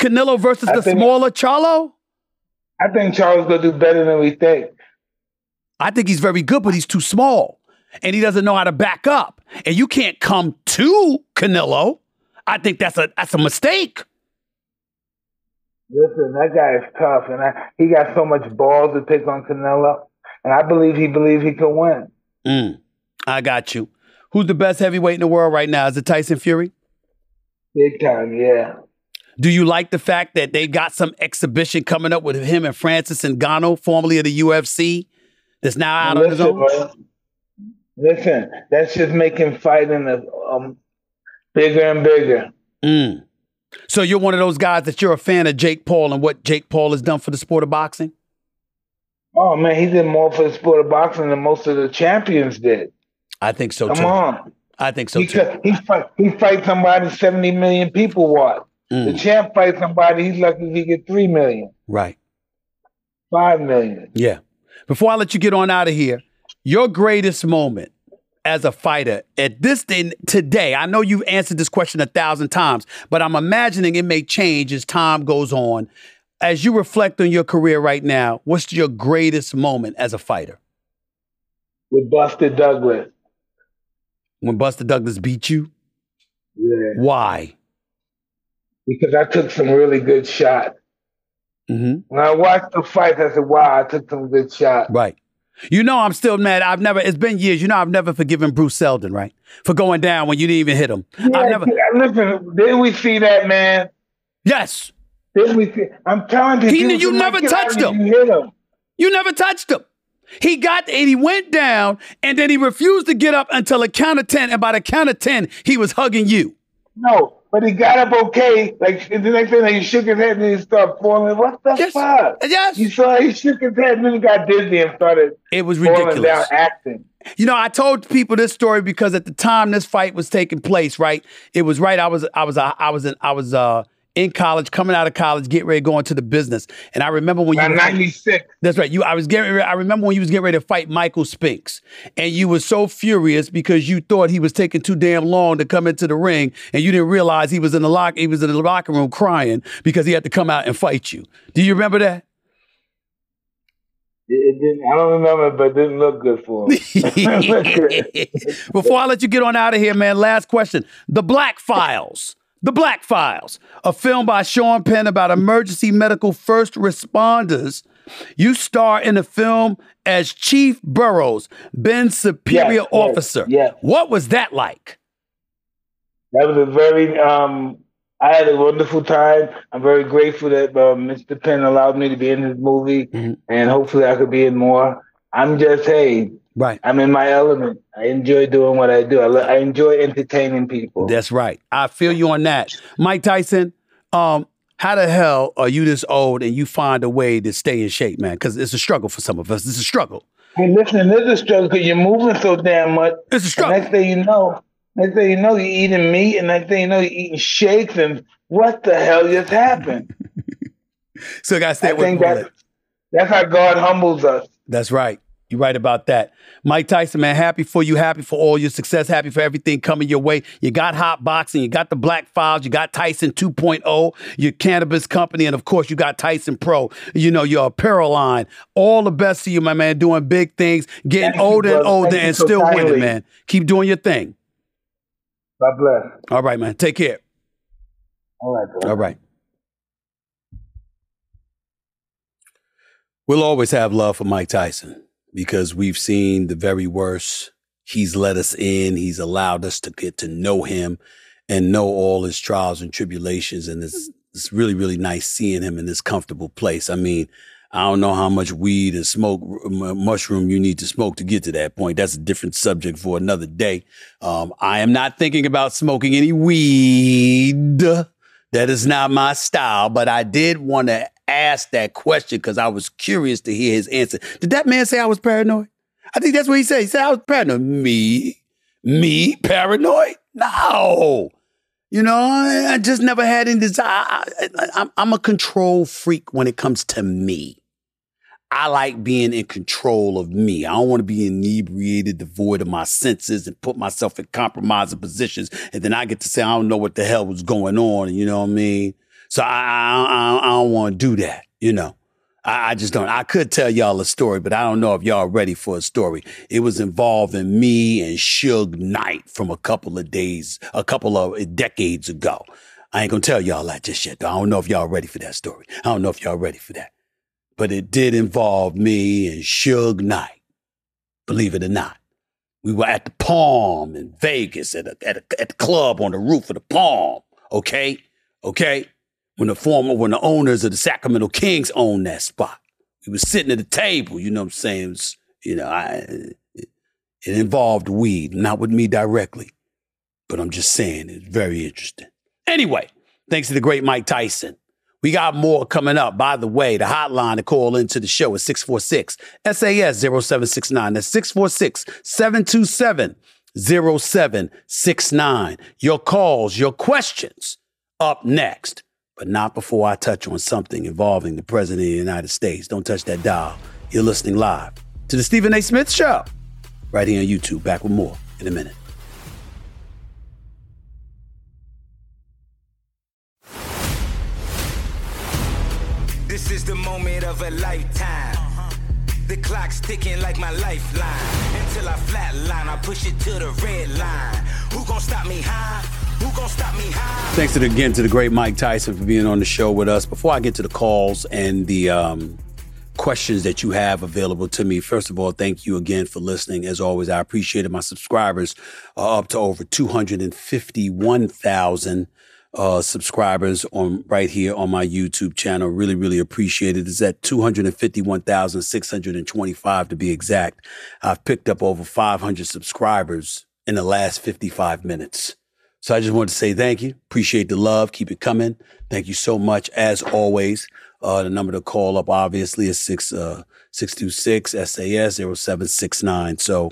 Canelo versus I the smaller Charlo? I think Charlo's gonna do better than we think. I think he's very good, but he's too small. And he doesn't know how to back up. And you can't come to Canelo. I think that's a that's a mistake. Listen, that guy is tough, and I, he got so much balls to take on Canelo, and I believe he believes he can win. Mm, I got you. Who's the best heavyweight in the world right now? Is it Tyson Fury? Big time, yeah. Do you like the fact that they got some exhibition coming up with him and Francis Ngannou, formerly of the UFC, that's now out Listen, on his own? Bro. Listen, that's just making fighting um, bigger and bigger. Mm. So you're one of those guys that you're a fan of Jake Paul and what Jake Paul has done for the sport of boxing? Oh man, he did more for the sport of boxing than most of the champions did. I think so Come too. Come on. I think so he, too. He fight, he fight somebody 70 million people watch. Mm. The champ fight somebody, he's lucky if he get 3 million. Right. 5 million. Yeah. Before I let you get on out of here, your greatest moment as a fighter at this day today, I know you've answered this question a thousand times, but I'm imagining it may change as time goes on. As you reflect on your career right now, what's your greatest moment as a fighter? With Buster Douglas when Buster Douglas beat you? Yeah. Why? Because I took some really good shots. Mm-hmm. When I watched the fight, I said, "Wow, I took some good shots." Right. You know, I'm still mad. I've never. It's been years. You know, I've never forgiven Bruce Seldon, right, for going down when you didn't even hit him. Yeah, I've never. Listen, didn't we see that man? Yes. Didn't we see? I'm telling you, he, you never touched him. You hit him. You never touched him. He got and he went down, and then he refused to get up until a count of ten. And by the count of ten, he was hugging you. No, but he got up okay. Like the next thing, he shook his head and he started falling. What the yes. fuck? Yes. You saw he shook his head and then he got dizzy and started. It was ridiculous. Down acting. You know, I told people this story because at the time this fight was taking place, right? It was right. I was, I was, I was, in, I was, uh, in college, coming out of college, getting ready going to go into the business. And I remember when you were ninety six. That's right. You I was getting ready, I remember when you was getting ready to fight Michael Spinks. And you were so furious because you thought he was taking too damn long to come into the ring and you didn't realize he was in the lock he was in the locker room crying because he had to come out and fight you. Do you remember that? It didn't. I don't remember, but it didn't look good for him. Before I let you get on out of here, man, last question: the Black Flies. The Black Flies, a film by Sean Penn about emergency medical first responders. You star in the film as Chief Burroughs, Ben's superior yes, officer. Yes, yes. What was that like? That was a very, um, I had a wonderful time. I'm very grateful that uh, Mr. Penn allowed me to be in his movie, mm-hmm. and hopefully I could be in more. I'm just, hey, Right. I'm in my element. I enjoy doing what I do. I, I enjoy entertaining people. That's right. I feel you on that. Mike Tyson, um, how the hell are you this old and you find a way to stay in shape, man? Because it's a struggle for some of us. It's a struggle. Hey, listen, it's a struggle because you're moving so damn much. It's a struggle. next thing you know, next thing you know, you're eating meat, and next thing you know, you're eating shakes, and what the hell just happened? so, guys, stay I with that, That's how God humbles us. That's right. You're right about that. Mike Tyson, man, happy for you, happy for all your success, happy for everything coming your way. You got hot boxing, you got the Black Flies, you got Tyson 2.0, your cannabis company, and of course, you got Tyson Pro, you know, your apparel line. All the best to you, my man, doing big things, getting Thank older you, and older, Thank and still so winning, man. Keep doing your thing. God bless. All right, man. Take care. All right, bro. All right. We'll always have love for Mike Tyson because we've seen the very worst. He's let us in. He's allowed us to get to know him and know all his trials and tribulations. And it's, it's really, really nice seeing him in this comfortable place. I mean, I don't know how much weed and smoke mushroom you need to smoke to get to that point. That's a different subject for another day. Um, I am not thinking about smoking any weed. That is not my style, but I did want to asked that question because I was curious to hear his answer. Did that man say I was paranoid? I think that's what he said. He said I was paranoid. Me? Me? Paranoid? No. You know, I just never had any desire. I, am a control freak when it comes to me. I like being in control of me. I don't want to be inebriated, devoid of my senses, and put myself in compromising positions. And then I get to say, I don't know what the hell was going on. You know what I mean? So I, I, I don't want to do that, you know. I, I, just don't. I could tell y'all a story, but I don't know if y'all ready for a story. It was involving me and Suge Knight from a couple of days, a couple of eh, decades ago. I ain't gonna tell y'all that just yet. Though. I don't know if y'all ready for that story. I don't know if y'all ready for that. But it did involve me and Suge Knight. Believe it or not. We were at the Palm in Vegas at a, at, a, at the club on the roof of the Palm. Okay? Okay? When the former, when the owners of the Sacramento Kings owned that spot. We was sitting at the table, you know what I'm saying? Was, you know, I, it, involved weed, not with me directly, but I'm just saying it's very interesting. Anyway, thanks to the great Mike Tyson. We got more coming up. By the way, the hotline to call into the show is 646 SAS 0769. That's 646 727 0769. Your calls, your questions up next but not before I touch on something involving the President of the United States. Don't touch that dial. You're listening live to the Stephen A. Smith Show, right here on YouTube. Back with more in a minute. This is the moment of a lifetime. Uh-huh. The clock's ticking like my lifeline. Until I flatline, I push it to the red line. Who gonna stop me high? Thanks again to the great Mike Tyson for being on the show with us. Before I get to the calls and the um, questions that you have available to me, first of all, thank you again for listening. As always, I appreciate it. My subscribers are up to over 251,000. uh, subscribers on right here on my YouTube channel. Really, really appreciate it. It's at 251,625 to be exact. I've picked up over 500 subscribers in the last 55 minutes. So I just wanted to say thank you. Appreciate the love. Keep it coming. Thank you so much. As always, uh, the number to call up obviously is six, uh, 626 SAS 0769. So,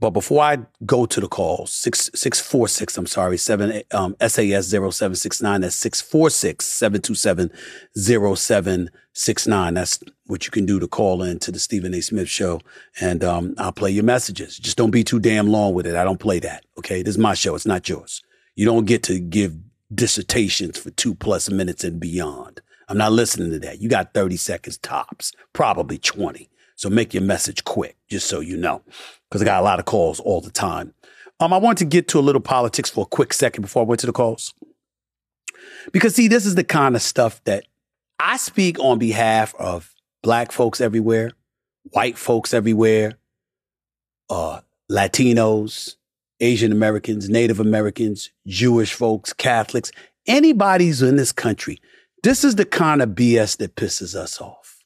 but before I go to the call, six six four six, I'm sorry, seven um, SAS 0769, that's 646 727 0769. That's what you can do to call in to the Stephen A. Smith show. And um, I'll play your messages. Just don't be too damn long with it. I don't play that. Okay. This is my show. It's not yours. You don't get to give dissertations for two plus minutes and beyond. I'm not listening to that. You got 30 seconds tops, probably 20. So make your message quick, just so you know, because I got a lot of calls all the time. Um, I want to get to a little politics for a quick second before I went to the calls. Because see, this is the kind of stuff that I speak on behalf of black folks everywhere, white folks everywhere, uh, Latinos, Asian Americans, Native Americans, Jewish folks, Catholics, anybody's in this country. This is the kind of BS that pisses us off.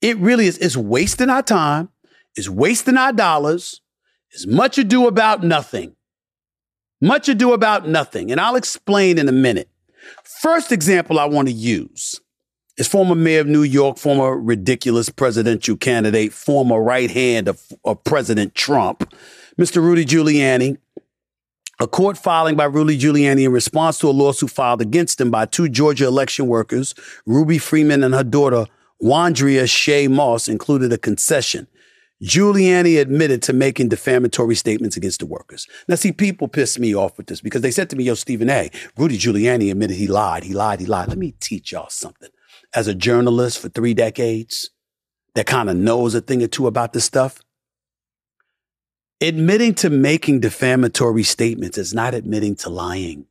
It really is. It's wasting our time. It's wasting our dollars. It's much ado about nothing. Much ado about nothing. And I'll explain in a minute. First example I want to use is former mayor of New York, former ridiculous presidential candidate, former right hand of, of President Trump, Mr. Rudy Giuliani. A court filing by Rudy Giuliani in response to a lawsuit filed against him by two Georgia election workers, Ruby Freeman and her daughter, Wandrea Shaye Moss included a concession. Giuliani admitted to making defamatory statements against the workers. Now, see, people piss me off with this because they said to me, yo, Stephen A., Rudy Giuliani admitted he lied, he lied, he lied. Let me teach y'all something. As a journalist for three decades that kind of knows a thing or two about this stuff, admitting to making defamatory statements is not admitting to lying.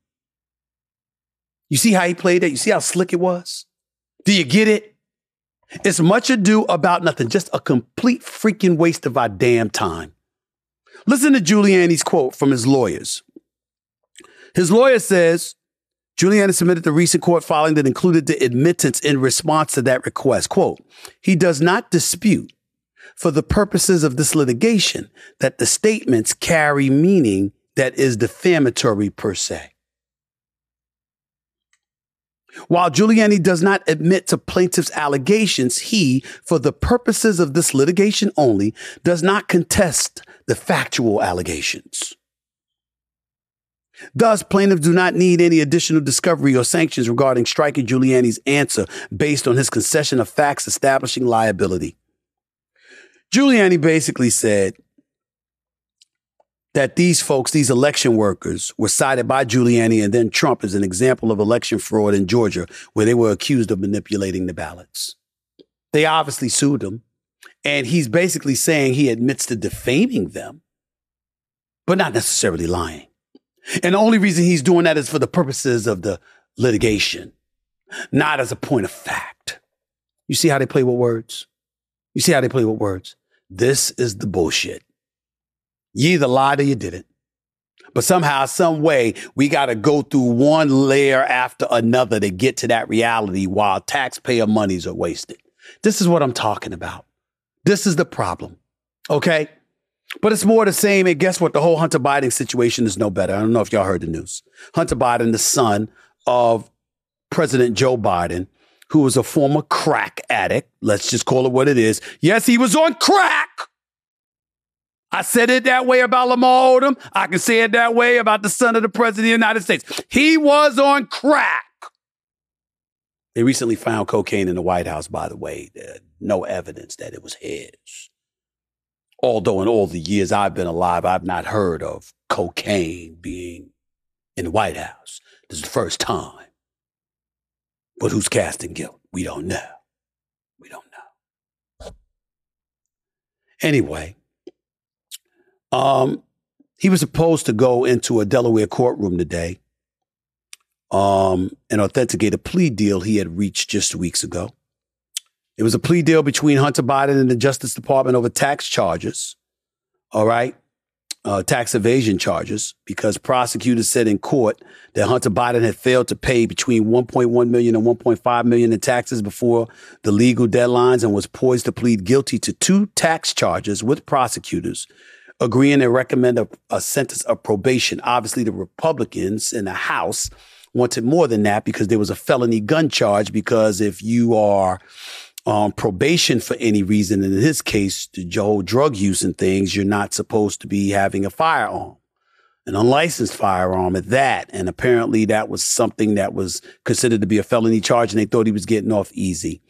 You see how he played it? You see how slick it was? Do you get it? It's much ado about nothing, just a complete freaking waste of our damn time. Listen to Giuliani's quote from his lawyers. His lawyer says Giuliani submitted the recent court filing that included the admittance in response to that request. Quote, he does not dispute for the purposes of this litigation that the statements carry meaning that is defamatory per se. While Giuliani does not admit to plaintiff's allegations, he, for the purposes of this litigation only, does not contest the factual allegations. Thus, plaintiffs do not need any additional discovery or sanctions regarding striking Giuliani's answer based on his concession of facts establishing liability. Giuliani basically said that these folks, these election workers, were cited by Giuliani and then Trump as an example of election fraud in Georgia, where they were accused of manipulating the ballots. They obviously sued him. And he's basically saying he admits to defaming them, but not necessarily lying. And the only reason he's doing that is for the purposes of the litigation, not as a point of fact. You see how they play with words? You see how they play with words? This is the bullshit. You either lied or you didn't. But somehow, some way, we got to go through one layer after another to get to that reality while taxpayer monies are wasted. This is what I'm talking about. This is the problem. Okay? But it's more the same. And guess what? The whole Hunter Biden situation is no better. I don't know if y'all heard the news. Hunter Biden, the son of President Joe Biden, who was a former crack addict. Let's just call it what it is. Yes, he was on crack. I said it that way about Lamar Odom. I can say it that way about the son of the president of the United States. He was on crack. They recently found cocaine in the White House, by the way. Uh, no evidence that it was his. Although in all the years I've been alive, I've not heard of cocaine being in the White House. This is the first time. But who's casting guilt? We don't know. We don't know. Anyway, um, he was supposed to go into a Delaware courtroom today um, and authenticate a plea deal he had reached just weeks ago. It was a plea deal between Hunter Biden and the Justice Department over tax charges. All right. Uh, tax evasion charges because prosecutors said in court that Hunter Biden had failed to pay between 1.1 million and 1.5 million in taxes before the legal deadlines and was poised to plead guilty to two tax charges with prosecutors agreeing to recommend a, a sentence of probation. Obviously, the Republicans in the House wanted more than that because there was a felony gun charge because if you are on probation for any reason. And in his case, the whole drug use and things, you're not supposed to be having a firearm, an unlicensed firearm at that. And apparently that was something that was considered to be a felony charge and they thought he was getting off easy.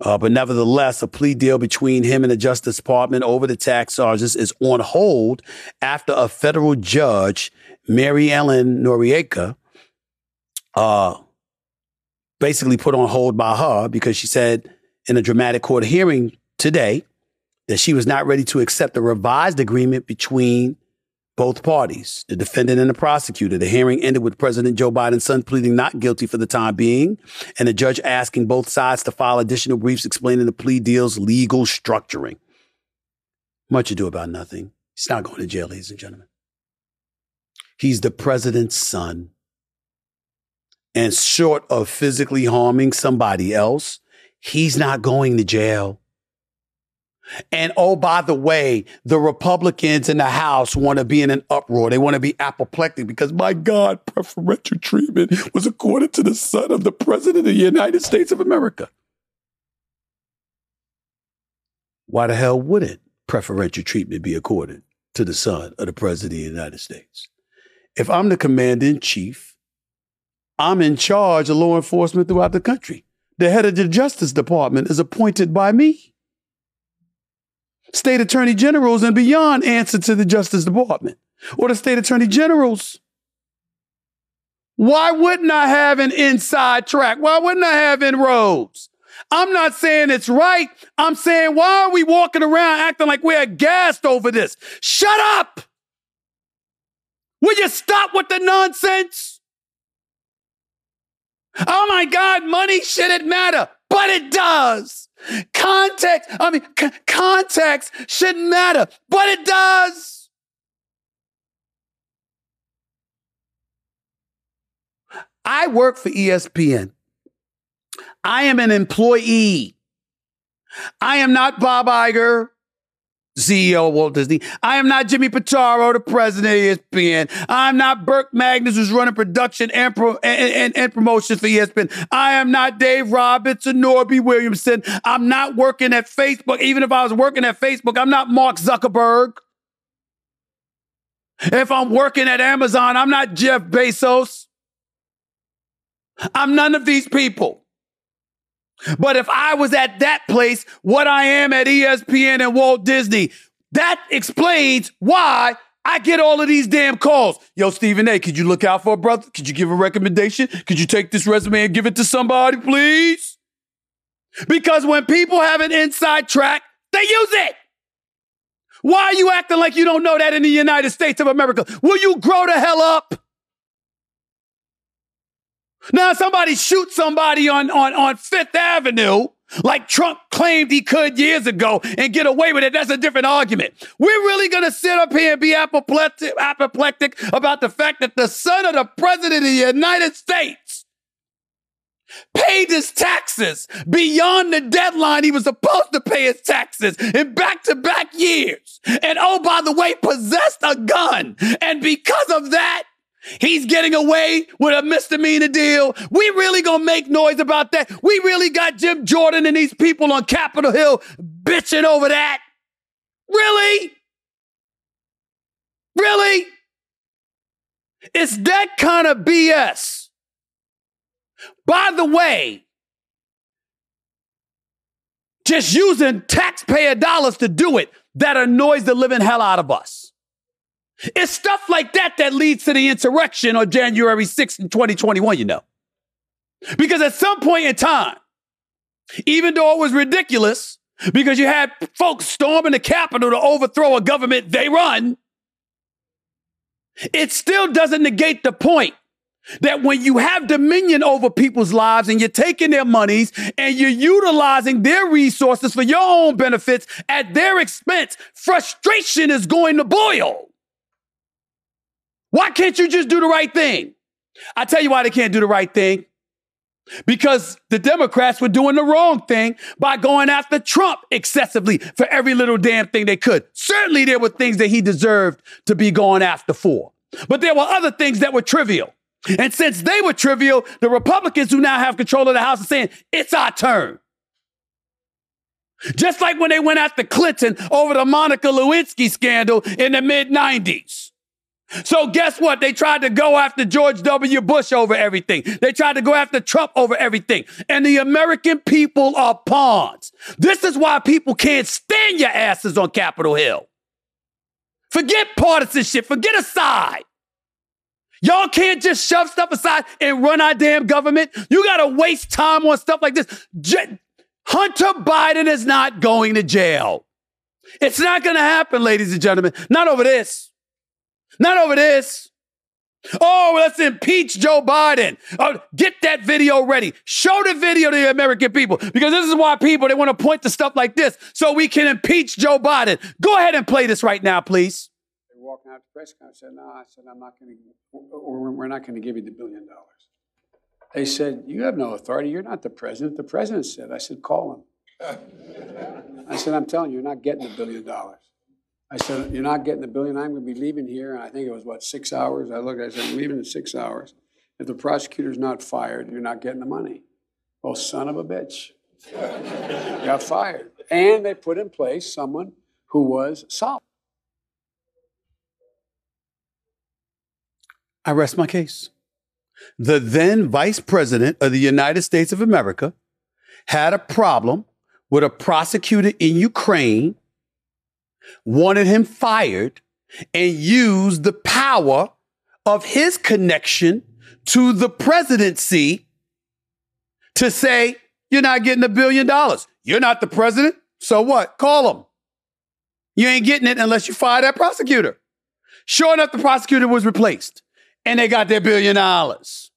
Uh, but nevertheless, a plea deal between him and the Justice Department over the tax charges is on hold after a federal judge, Mary Ellen Noreika, uh, basically put on hold by her because she said in a dramatic court hearing today that she was not ready to accept a revised agreement between both parties, the defendant and the prosecutor. The hearing ended with President Joe Biden's son pleading not guilty for the time being, and the judge asking both sides to file additional briefs explaining the plea deal's legal structuring. Much ado about nothing. He's not going to jail, ladies and gentlemen. He's the president's son. And short of physically harming somebody else, he's not going to jail. And oh, by the way, the Republicans in the House want to be in an uproar. They want to be apoplectic because, my God, preferential treatment was accorded to the son of the President of the United States of America. Why the hell wouldn't preferential treatment be accorded to the son of the President of the United States? If I'm the commander in chief, I'm in charge of law enforcement throughout the country the head of the Justice Department is appointed by me. State attorney generals and beyond answer to the Justice Department or the state attorney generals. Why wouldn't I have an inside track? Why wouldn't I have inroads? I'm not saying it's right. I'm saying, why are we walking around acting like we're aghast over this? Shut up! Will you stop with the nonsense? Oh my God, money shouldn't matter, but it does. Context, I mean, c- context shouldn't matter, but it does. I work for ESPN. I am an employee. I am not Bob Iger. CEO of Walt Disney. I am not Jimmy Pitaro, the president of ESPN. I'm not Burke Magnus, who's running production and, pro- and, and, and promotions for ESPN. I am not Dave Roberts or Norby Williamson. I'm not working at Facebook. Even if I was working at Facebook, I'm not Mark Zuckerberg. If I'm working at Amazon, I'm not Jeff Bezos. I'm none of these people. But if I was at that place, what I am at ESPN and Walt Disney, that explains why I get all of these damn calls. Yo, Stephen A., could you look out for a brother? Could you give a recommendation? Could you take this resume and give it to somebody, please? Because when people have an inside track, they use it. Why are you acting like you don't know that in the United States of America? Will you grow the hell up? Now somebody shoots somebody on, on, on Fifth Avenue like Trump claimed he could years ago and get away with it. That's a different argument. We're really going to sit up here and be apoplectic, apoplectic about the fact that the son of the president of the United States paid his taxes beyond the deadline he was supposed to pay his taxes in back to back years. And oh, by the way, possessed a gun. And because of that, He's getting away with a misdemeanor deal. We really gonna make noise about that. We really got Jim Jordan and these people on Capitol Hill bitching over that. Really? Really? It's that kind of BS. By the way, just using taxpayer dollars to do it that annoys the living hell out of us. It's stuff like that that leads to the insurrection on January 6th in 2021, you know. Because at some point in time, even though it was ridiculous, because you had folks storming the Capitol to overthrow a government they run, it still doesn't negate the point that when you have dominion over people's lives and you're taking their monies and you're utilizing their resources for your own benefits at their expense, frustration is going to boil. Why can't you just do the right thing? I tell you why they can't do the right thing. Because the Democrats were doing the wrong thing by going after Trump excessively for every little damn thing they could. Certainly there were things that he deserved to be going after for. But there were other things that were trivial. And since they were trivial, the Republicans who now have control of the House are saying, it's our turn. Just like when they went after Clinton over the Monica Lewinsky scandal in the mid 90s. So guess what? They tried to go after George W. Bush over everything. They tried to go after Trump over everything. And the American people are pawns. This is why people can't stand your asses on Capitol Hill. Forget partisanship. Forget a side. Y'all can't just shove stuff aside and run our damn government. You got to waste time on stuff like this. J- Hunter Biden is not going to jail. It's not going to happen, ladies and gentlemen. Not over this. Not over this. Oh, let's impeach Joe Biden. Oh, get that video ready. Show the video to the American people because this is why people they want to point to stuff like this so we can impeach Joe Biden. Go ahead and play this right now, please. They're walking out the press conference. I said, "No," I said, "I'm not going to. We're not going to give you the billion dollars." They said, "You have no authority. You're not the president." The president said, "I said, call him." I said, "I'm telling you, you're not getting the billion dollars." I said, You're not getting the billion. I'm going to be leaving here. And I think it was, what, six hours? I looked, I said, I'm leaving in six hours. If the prosecutor's not fired, you're not getting the money. Well, son of a bitch. got fired. And they put in place someone who was solid. I rest my case. The then vice president of the United States of America had a problem with a prosecutor in Ukraine wanted him fired, and used the power of his connection to the presidency to say, You're not getting a billion dollars. You're not the president. So what? Call him. You ain't getting it unless you fire that prosecutor. Sure enough, the prosecutor was replaced and they got their billion dollars.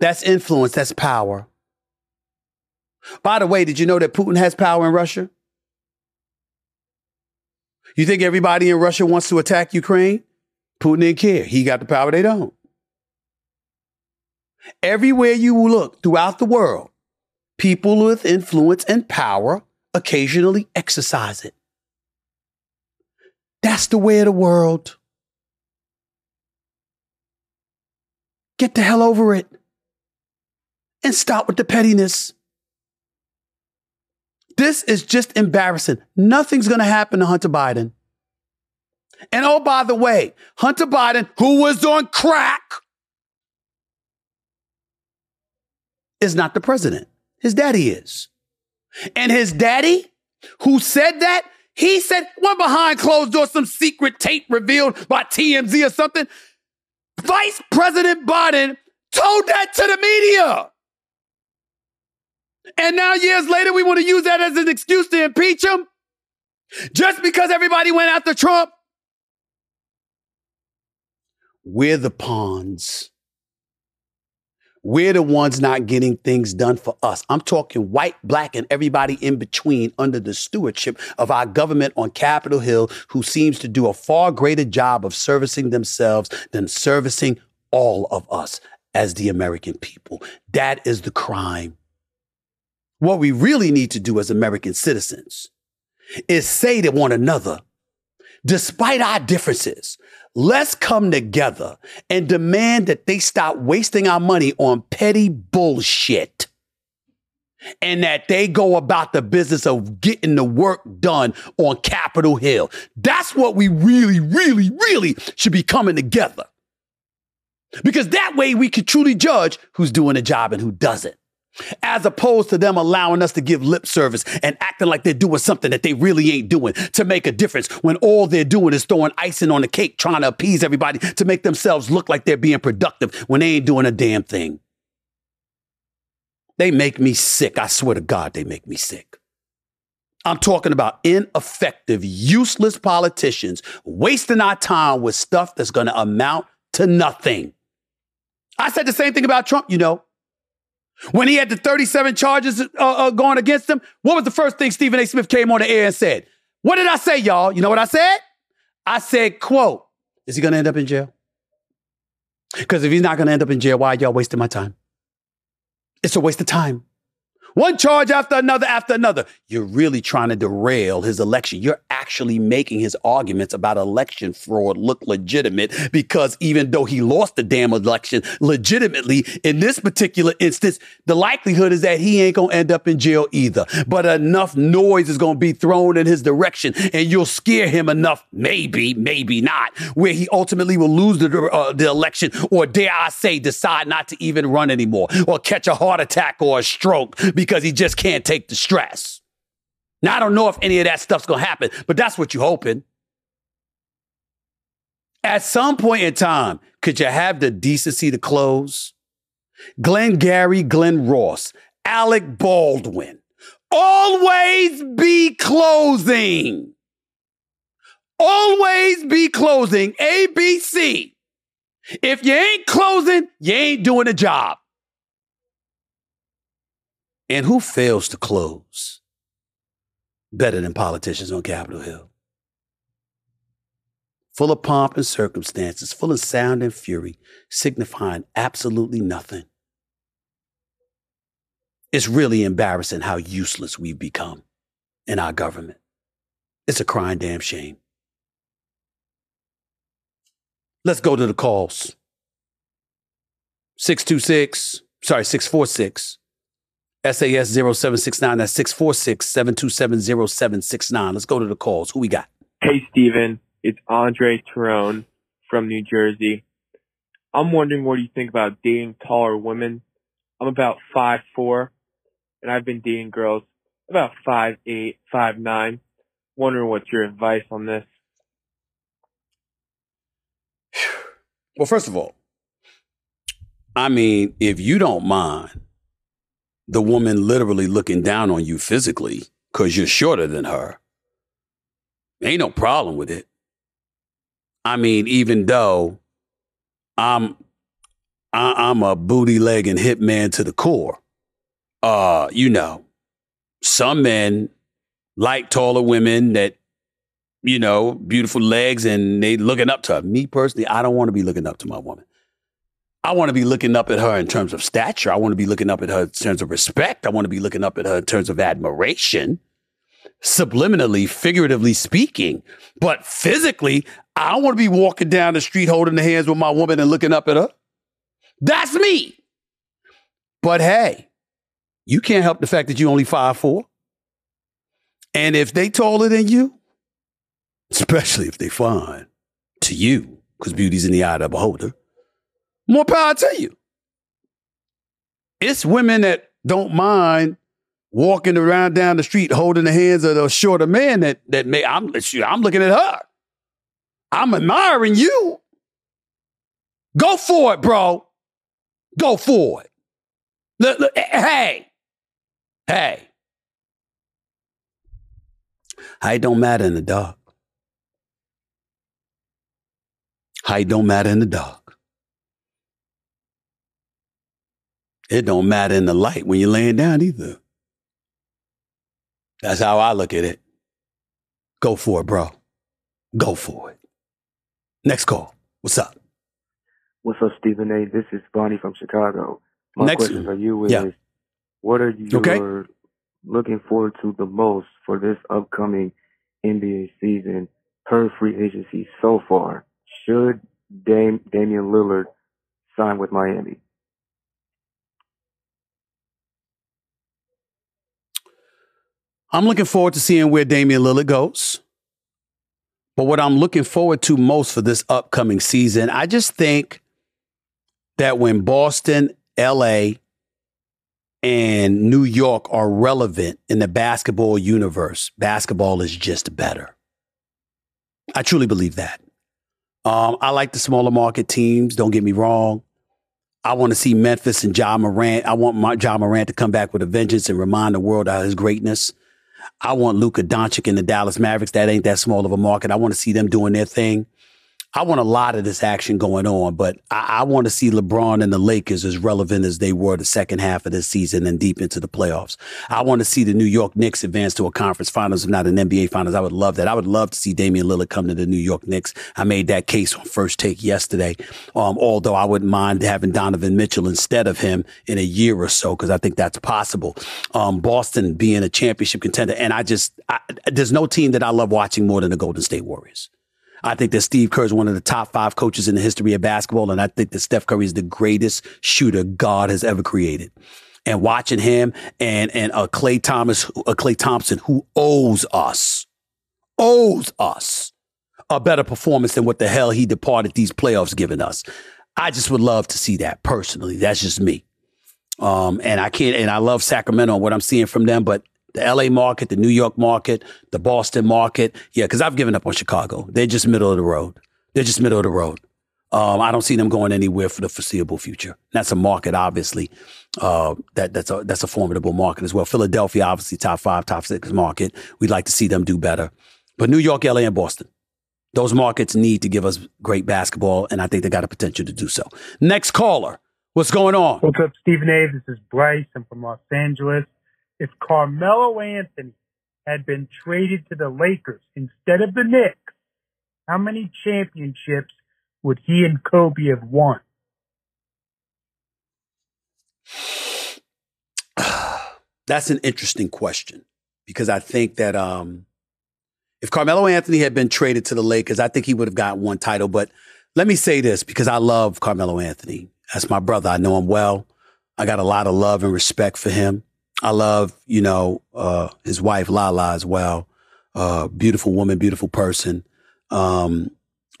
That's influence, that's power. By the way, did you know that Putin has power in Russia? You think everybody in Russia wants to attack Ukraine? Putin didn't care. He got the power, they don't. Everywhere you look throughout the world, people with influence and power occasionally exercise it. That's the way of the world. Get the hell over it and stop with the pettiness. This is just embarrassing. Nothing's going to happen to Hunter Biden. And oh, by the way, Hunter Biden, who was on crack, is not the president. His daddy is. And his daddy, who said that, he said, one behind closed doors, some secret tape revealed by TMZ or something. Vice President Biden told that to the media. And now, years later, we want to use that as an excuse to impeach him? Just because everybody went after Trump? We're the pawns. We're the ones not getting things done for us. I'm talking white, black, and everybody in between under the stewardship of our government on Capitol Hill, who seems to do a far greater job of servicing themselves than servicing all of us as the American people. That is the crime. What we really need to do as American citizens is say to one another, despite our differences, let's come together and demand that they stop wasting our money on petty bullshit and that they go about the business of getting the work done on Capitol Hill. That's what we really, really, really should be coming together. Because that way we can truly judge who's doing a job and who doesn't as opposed to them allowing us to give lip service and acting like they're doing something that they really ain't doing to make a difference when all they're doing is throwing icing on the cake, trying to appease everybody to make themselves look like they're being productive when they ain't doing a damn thing. They make me sick. I swear to God, they make me sick. I'm talking about ineffective, useless politicians wasting our time with stuff that's going to amount to nothing. I said the same thing about Trump, you know. When he had the 37 charges uh, uh, going against him, what was the first thing Stephen A. Smith came on the air and said? What did I say, y'all? You know what I said? I said, quote, Is he going to end up in jail? Because if he's not going to end up in jail, why y'all wasting my time? It's a waste of time. One charge after another after another. You're really trying to derail his election. You're actually making his arguments about election fraud look legitimate because even though he lost the damn election legitimately, in this particular instance, the likelihood is that he ain't going to end up in jail either. But enough noise is going to be thrown in his direction and you'll scare him enough, maybe, maybe not, where he ultimately will lose the, uh, the election or dare I say decide not to even run anymore or catch a heart attack or a stroke because he just can't take the stress. Now, I don't know if any of that stuff's going to happen, but that's what you're hoping. At some point in time, could you have the decency to close? Glenn Gary, Glen Ross, Alec Baldwin, always be closing. Always be closing. ABC. If you ain't closing, you ain't doing a job. And who fails to close better than politicians on Capitol Hill? Full of pomp and circumstances, full of sound and fury, signifying absolutely nothing. It's really embarrassing how useless we've become in our government. It's a crying damn shame. Let's go to the calls. 626, sorry, 646 SAS 0769. That's 646 727 0769. Let's go to the calls. Who we got? Hey, Stephen. It's Andre Terone from New Jersey. I'm wondering what do you think about dating taller women? I'm about five four, and I've been dating girls about five eight, five nine. Wondering what's your advice on this? Well, first of all, I mean, if you don't mind the woman literally looking down on you physically because you're shorter than her, ain't no problem with it. I mean, even though I'm I, am a booty leg and hip man to the core, uh, you know, some men like taller women that you know beautiful legs and they looking up to her. Me personally, I don't want to be looking up to my woman. I want to be looking up at her in terms of stature. I want to be looking up at her in terms of respect. I want to be looking up at her in terms of admiration, subliminally, figuratively speaking. But physically, I don't want to be walking down the street holding the hands with my woman and looking up at her. That's me. But hey, you can't help the fact that you're only five four. And if they taller than you, especially if they fine to you, because beauty's in the eye of the beholder, more power to you. It's women that don't mind walking around down the street holding the hands of the shorter man that that may I'm I'm looking at her. I'm admiring you. Go for it, bro. Go for it. Look, look, eh, eh, hey, hey. Height don't matter in the dark. Height don't matter in the dark. It don't matter in the light when you're laying down either. That's how I look at it. Go for it, bro. Go for it. Next call. What's up? What's up, Stephen A? This is Bonnie from Chicago. My Next, question for you is, yeah. what are you Okay. looking forward to the most for this upcoming NBA season per free agency so far? Should Dame, Damian Lillard sign with Miami? I'm looking forward to seeing where Damian Lillard goes. But what I'm looking forward to most for this upcoming season, I just think that when Boston, LA, and New York are relevant in the basketball universe, basketball is just better. I truly believe that. Um, I like the smaller market teams, don't get me wrong. I want to see Memphis and Ja Morant. I want my Ja Morant to come back with a vengeance and remind the world of his greatness. I want Luka Doncic and the Dallas Mavericks. That ain't that small of a market. I want to see them doing their thing. I want a lot of this action going on, but I, I, want to see LeBron and the Lakers as relevant as they were the second half of this season and deep into the playoffs. I want to see the New York Knicks advance to a conference finals, if not an NBA finals. I would love that. I would love to see Damian Lillard come to the New York Knicks. I made that case on first take yesterday. Um, although I wouldn't mind having Donovan Mitchell instead of him in a year or so, because I think that's possible. Um, Boston being a championship contender. And I just, I, there's no team that I love watching more than the Golden State Warriors. I think that Steve Kerr is one of the top five coaches in the history of basketball. And I think that Steph Curry is the greatest shooter God has ever created. And watching him and, and a Klay Thomas, a Klay Thompson who owes us, owes us a better performance than what the hell he departed these playoffs giving us. I just would love to see that personally. That's just me. Um, and I can't, and I love Sacramento and what I'm seeing from them, but the LA market, the New York market, the Boston market. Yeah, because I've given up on Chicago. They're just middle of the road. They're just middle of the road. Um, I don't see them going anywhere for the foreseeable future. That's a market, obviously. Uh, that that's a that's a formidable market as well. Philadelphia, obviously, top five, top six market. We'd like to see them do better. But New York, LA, and Boston, those markets need to give us great basketball, and I think they got a potential to do so. Next caller, what's going on? What's up, Stephen A? This is Bryce. I'm from Los Angeles if Carmelo Anthony had been traded to the Lakers instead of the Knicks, how many championships would he and Kobe have won? That's an interesting question because I think that um, if Carmelo Anthony had been traded to the Lakers, I think he would have got one title. But let me say this because I love Carmelo Anthony. That's my brother. I know him well. I got a lot of love and respect for him. I love, you know, uh, his wife Lala as well. Uh, beautiful woman, beautiful person. Um,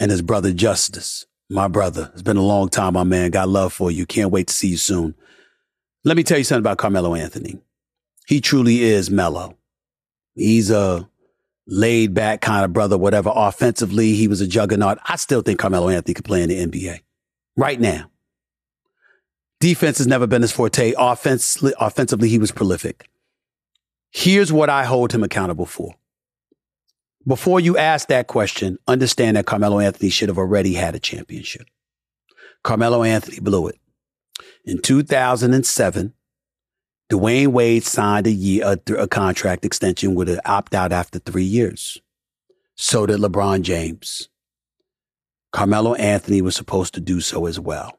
and his brother Justice, my brother. It's been a long time, my man. Got love for you. Can't wait to see you soon. Let me tell you something about Carmelo Anthony. He truly is mellow. He's a laid back kind of brother, whatever. Offensively, he was a juggernaut. I still think Carmelo Anthony could play in the NBA right now. Defense has never been his forte. Offensively, offensively, he was prolific. Here's what I hold him accountable for. Before you ask that question, understand that Carmelo Anthony should have already had a championship. Carmelo Anthony blew it. In 2007, Dwyane Wade signed a year, a, a contract extension with an opt out after three years. So did LeBron James. Carmelo Anthony was supposed to do so as well.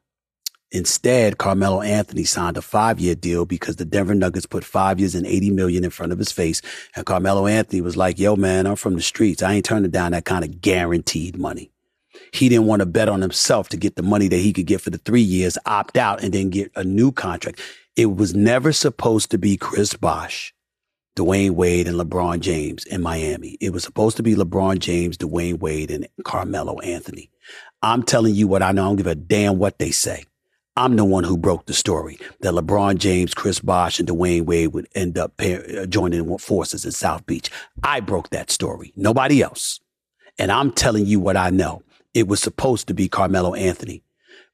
Instead, Carmelo Anthony signed a five-year deal because the Denver Nuggets put five years and 80 million in front of his face. And Carmelo Anthony was like, yo, man, I'm from the streets. I ain't turning down that kind of guaranteed money. He didn't want to bet on himself to get the money that he could get for the three years, opt out, and then get a new contract. It was never supposed to be Chris Bosh, Dwyane Wade, and LeBron James in Miami. It was supposed to be LeBron James, Dwyane Wade, and Carmelo Anthony. I'm telling you what I know. I don't give a damn what they say. I'm the one who broke the story that LeBron James, Chris Bosh, and Dwyane Wade would end up pair, uh, joining forces in South Beach. I broke that story. Nobody else. And I'm telling you what I know. It was supposed to be Carmelo Anthony,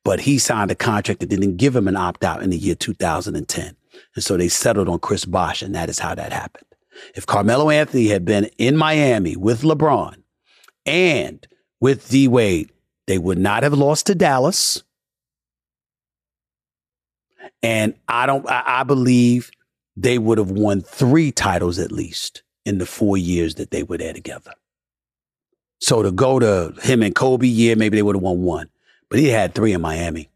but he signed a contract that didn't give him an opt out in the year 2010. And so they settled on Chris Bosh, and that is how that happened. If Carmelo Anthony had been in Miami with LeBron and with D Wade, they would not have lost to Dallas. And I don't, I, I believe they would have won three titles at least in the four years that they were there together. So to go to him and Kobe, yeah, maybe they would have won one, but he had three in Miami.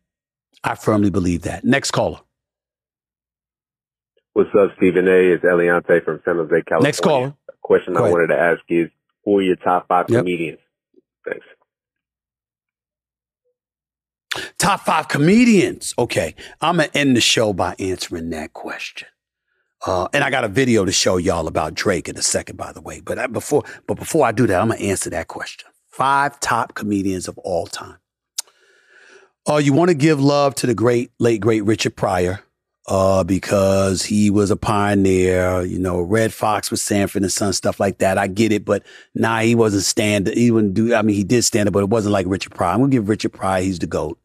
I firmly believe that. Next caller. What's up, Stephen A? It's Eliante from San Jose, California. Next caller. A question I wanted to ask is who are your top five yep. comedians? Thanks. Top five comedians. Okay. I'm going to end the show by answering that question. Uh, and I got a video to show y'all about Drake in a second, by the way. But I, before, but before I do that, I'm going to answer that question. Five top comedians of all time. Uh, you want to give love to the great, late, great Richard Pryor, uh, because he was a pioneer, you know, Redd Foxx with Sanford and Son, stuff like that. I get it, but nah, he wasn't stand, he wouldn't do, I mean, he did stand up, but it wasn't like Richard Pryor. I'm to give Richard Pryor, he's the GOAT.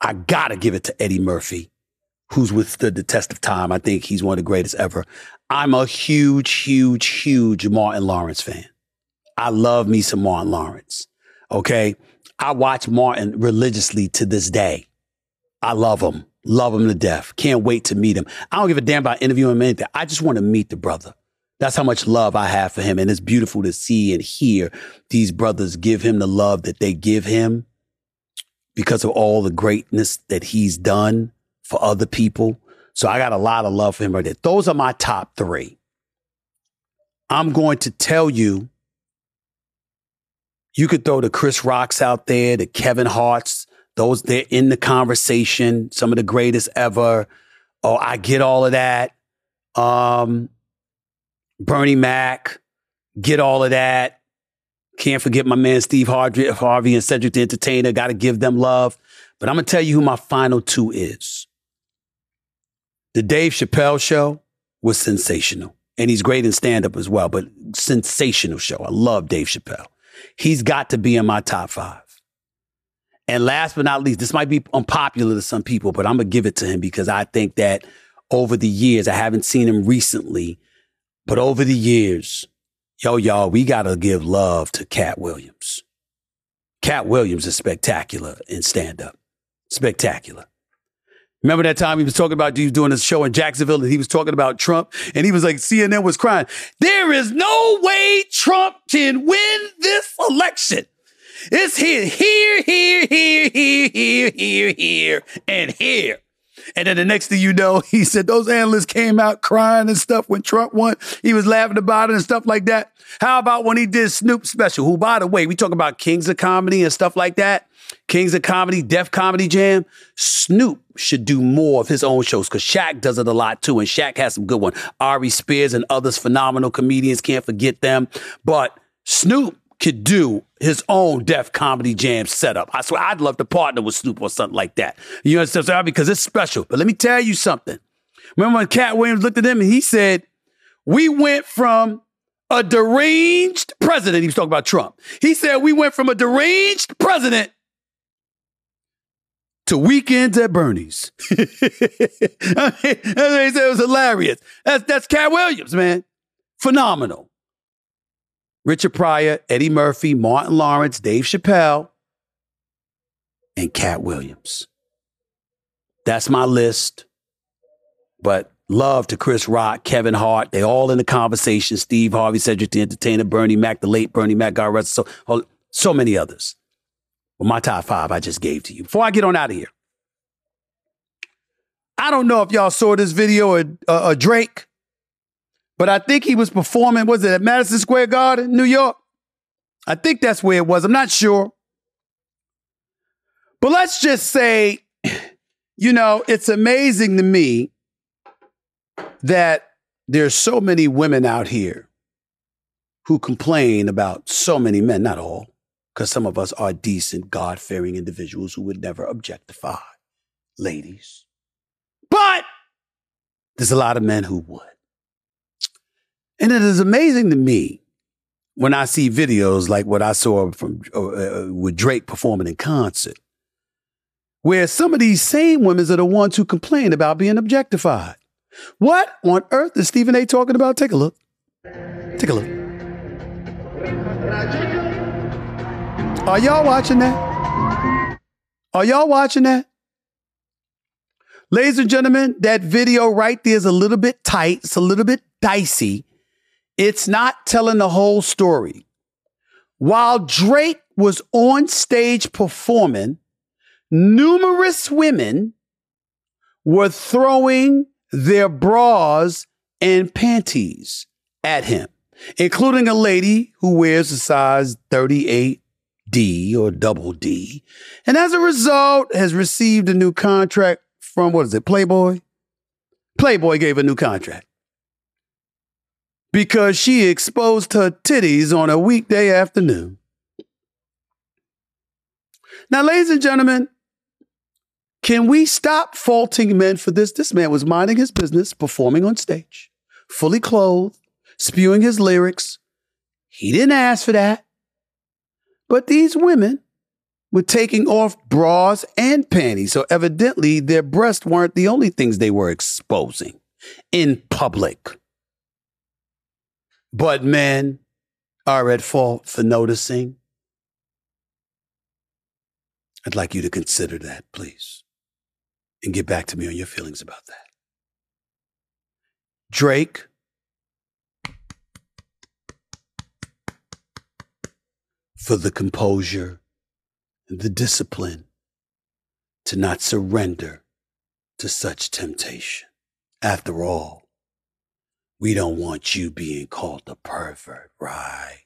I gotta give it to Eddie Murphy, who's withstood the test of time. I think he's one of the greatest ever. I'm a huge, huge, huge Martin Lawrence fan. I love me some Martin Lawrence. Okay. I watch Martin religiously to this day. I love him. Love him to death. Can't wait to meet him. I don't give a damn about interviewing him anything. I just want to meet the brother. That's how much love I have for him. And it's beautiful to see and hear these brothers give him the love that they give him because of all the greatness that he's done for other people. So I got a lot of love for him right there. Those are my top three. I'm going to tell you, you could throw the Chris Rocks out there, the Kevin Harts, those they're in the conversation, some of the greatest ever. Oh, I get all of that. Um, Bernie Mac, get all of that. Can't forget my man Steve Harvey, Harvey and Cedric the Entertainer. Got to give them love. But I'm gonna tell you who my final two is. The Dave Chappelle show was sensational. And he's great in stand up as well, but sensational show. I love Dave Chappelle. He's got to be in my top five. And last but not least, this might be unpopular to some people, but I'm going to give it to him because I think that over the years, I haven't seen him recently, but over the years, yo, y'all, we got to give love to Katt Williams. Katt Williams is spectacular in stand up. Spectacular. Remember that time he was talking about he was doing a show in Jacksonville and he was talking about Trump and he was like, CNN was crying. There is no way Trump can win this election. It's here, here, here, here, here, here, here, here, and here. And then the next thing you know, he said those analysts came out crying and stuff when Trump won. He was laughing about it and stuff like that. How about when he did Snoop special? Who, by the way, we talk about kings of comedy and stuff like that. Kings of Comedy, Def Comedy Jam. Snoop should do more of his own shows because Shaq does it a lot too, and Shaq has some good ones. Ari Spears and others, phenomenal comedians, can't forget them. But Snoop could do his own Def Comedy Jam setup. I swear, I'd love to partner with Snoop or something like that. You understand? Because it's special. But let me tell you something. Remember when Katt Williams looked at him and he said, "We went from." A deranged president. He was talking about Trump. He said, We went from a deranged president to weekends at Bernie's. I mean, it was hilarious. That's that's Katt Williams, man. Phenomenal. Richard Pryor, Eddie Murphy, Martin Lawrence, Dave Chappelle, and Katt Williams. That's my list. But love to Chris Rock, Kevin Hart. They all in the conversation. Steve Harvey, Cedric the Entertainer, Bernie Mac, the late Bernie Mac, God rest so so many others. Well, my top five I just gave to you. Before I get on out of here, I don't know if y'all saw this video of, uh, of Drake, but I think he was performing, was it at Madison Square Garden, New York? I think that's where it was. I'm not sure. But let's just say, you know, it's amazing to me that there's so many women out here who complain about so many men, not all, because some of us are decent, God fearing individuals who would never objectify ladies. But there's a lot of men who would. And it is amazing to me when I see videos like what I saw from uh, uh with Drake performing in concert, where some of these same women are the ones who complain about being objectified. What on earth is Stephen A. talking about? Take a look. Take a look. Are y'all watching that? Are y'all watching that? Ladies and gentlemen, that video right there is a little bit tight. It's a little bit dicey. It's not telling the whole story. While Drake was on stage performing, numerous women were throwing their bras and panties at him, including a lady who wears a size 38 D or double D, and as a result has received a new contract from what is it, Playboy? Playboy gave a new contract because she exposed her titties on a weekday afternoon. Now, ladies and gentlemen, can we stop faulting men for this? This man was minding his business, performing on stage, fully clothed, spewing his lyrics. He didn't ask for that. But these women were taking off bras and panties, so evidently their breasts weren't the only things they were exposing in public. But men are at fault for noticing I'd like you to consider that, please, and get back to me on your feelings about that. Drake, for the composure and the discipline to not surrender to such temptation. After all, we don't want you being called a pervert, right?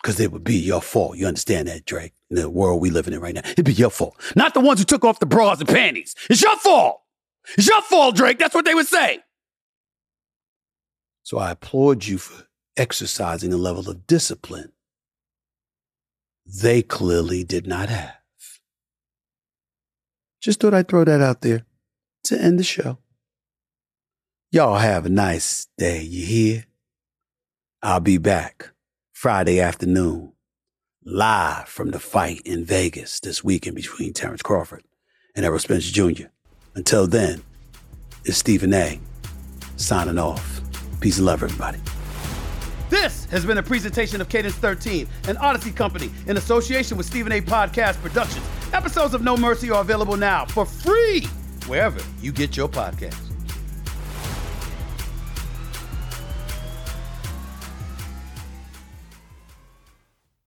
Because it would be your fault. You understand that, Drake? In the world we living in right now, it'd be your fault. Not the ones who took off the bras and panties. It's your fault. It's your fault, Drake. That's what they would say. So I applaud you for exercising a level of discipline they clearly did not have. Just thought I'd throw that out there to end the show. Y'all have a nice day, you hear? I'll be back Friday afternoon, live from the fight in Vegas this weekend between Terence Crawford and Errol Spence Jr. Until then, it's Stephen A. signing off. Peace and love, everybody. This has been a presentation of Cadence 13, an Audacy company in association with Stephen A. Podcast Productions. Episodes of No Mercy are available now for free wherever you get your podcasts.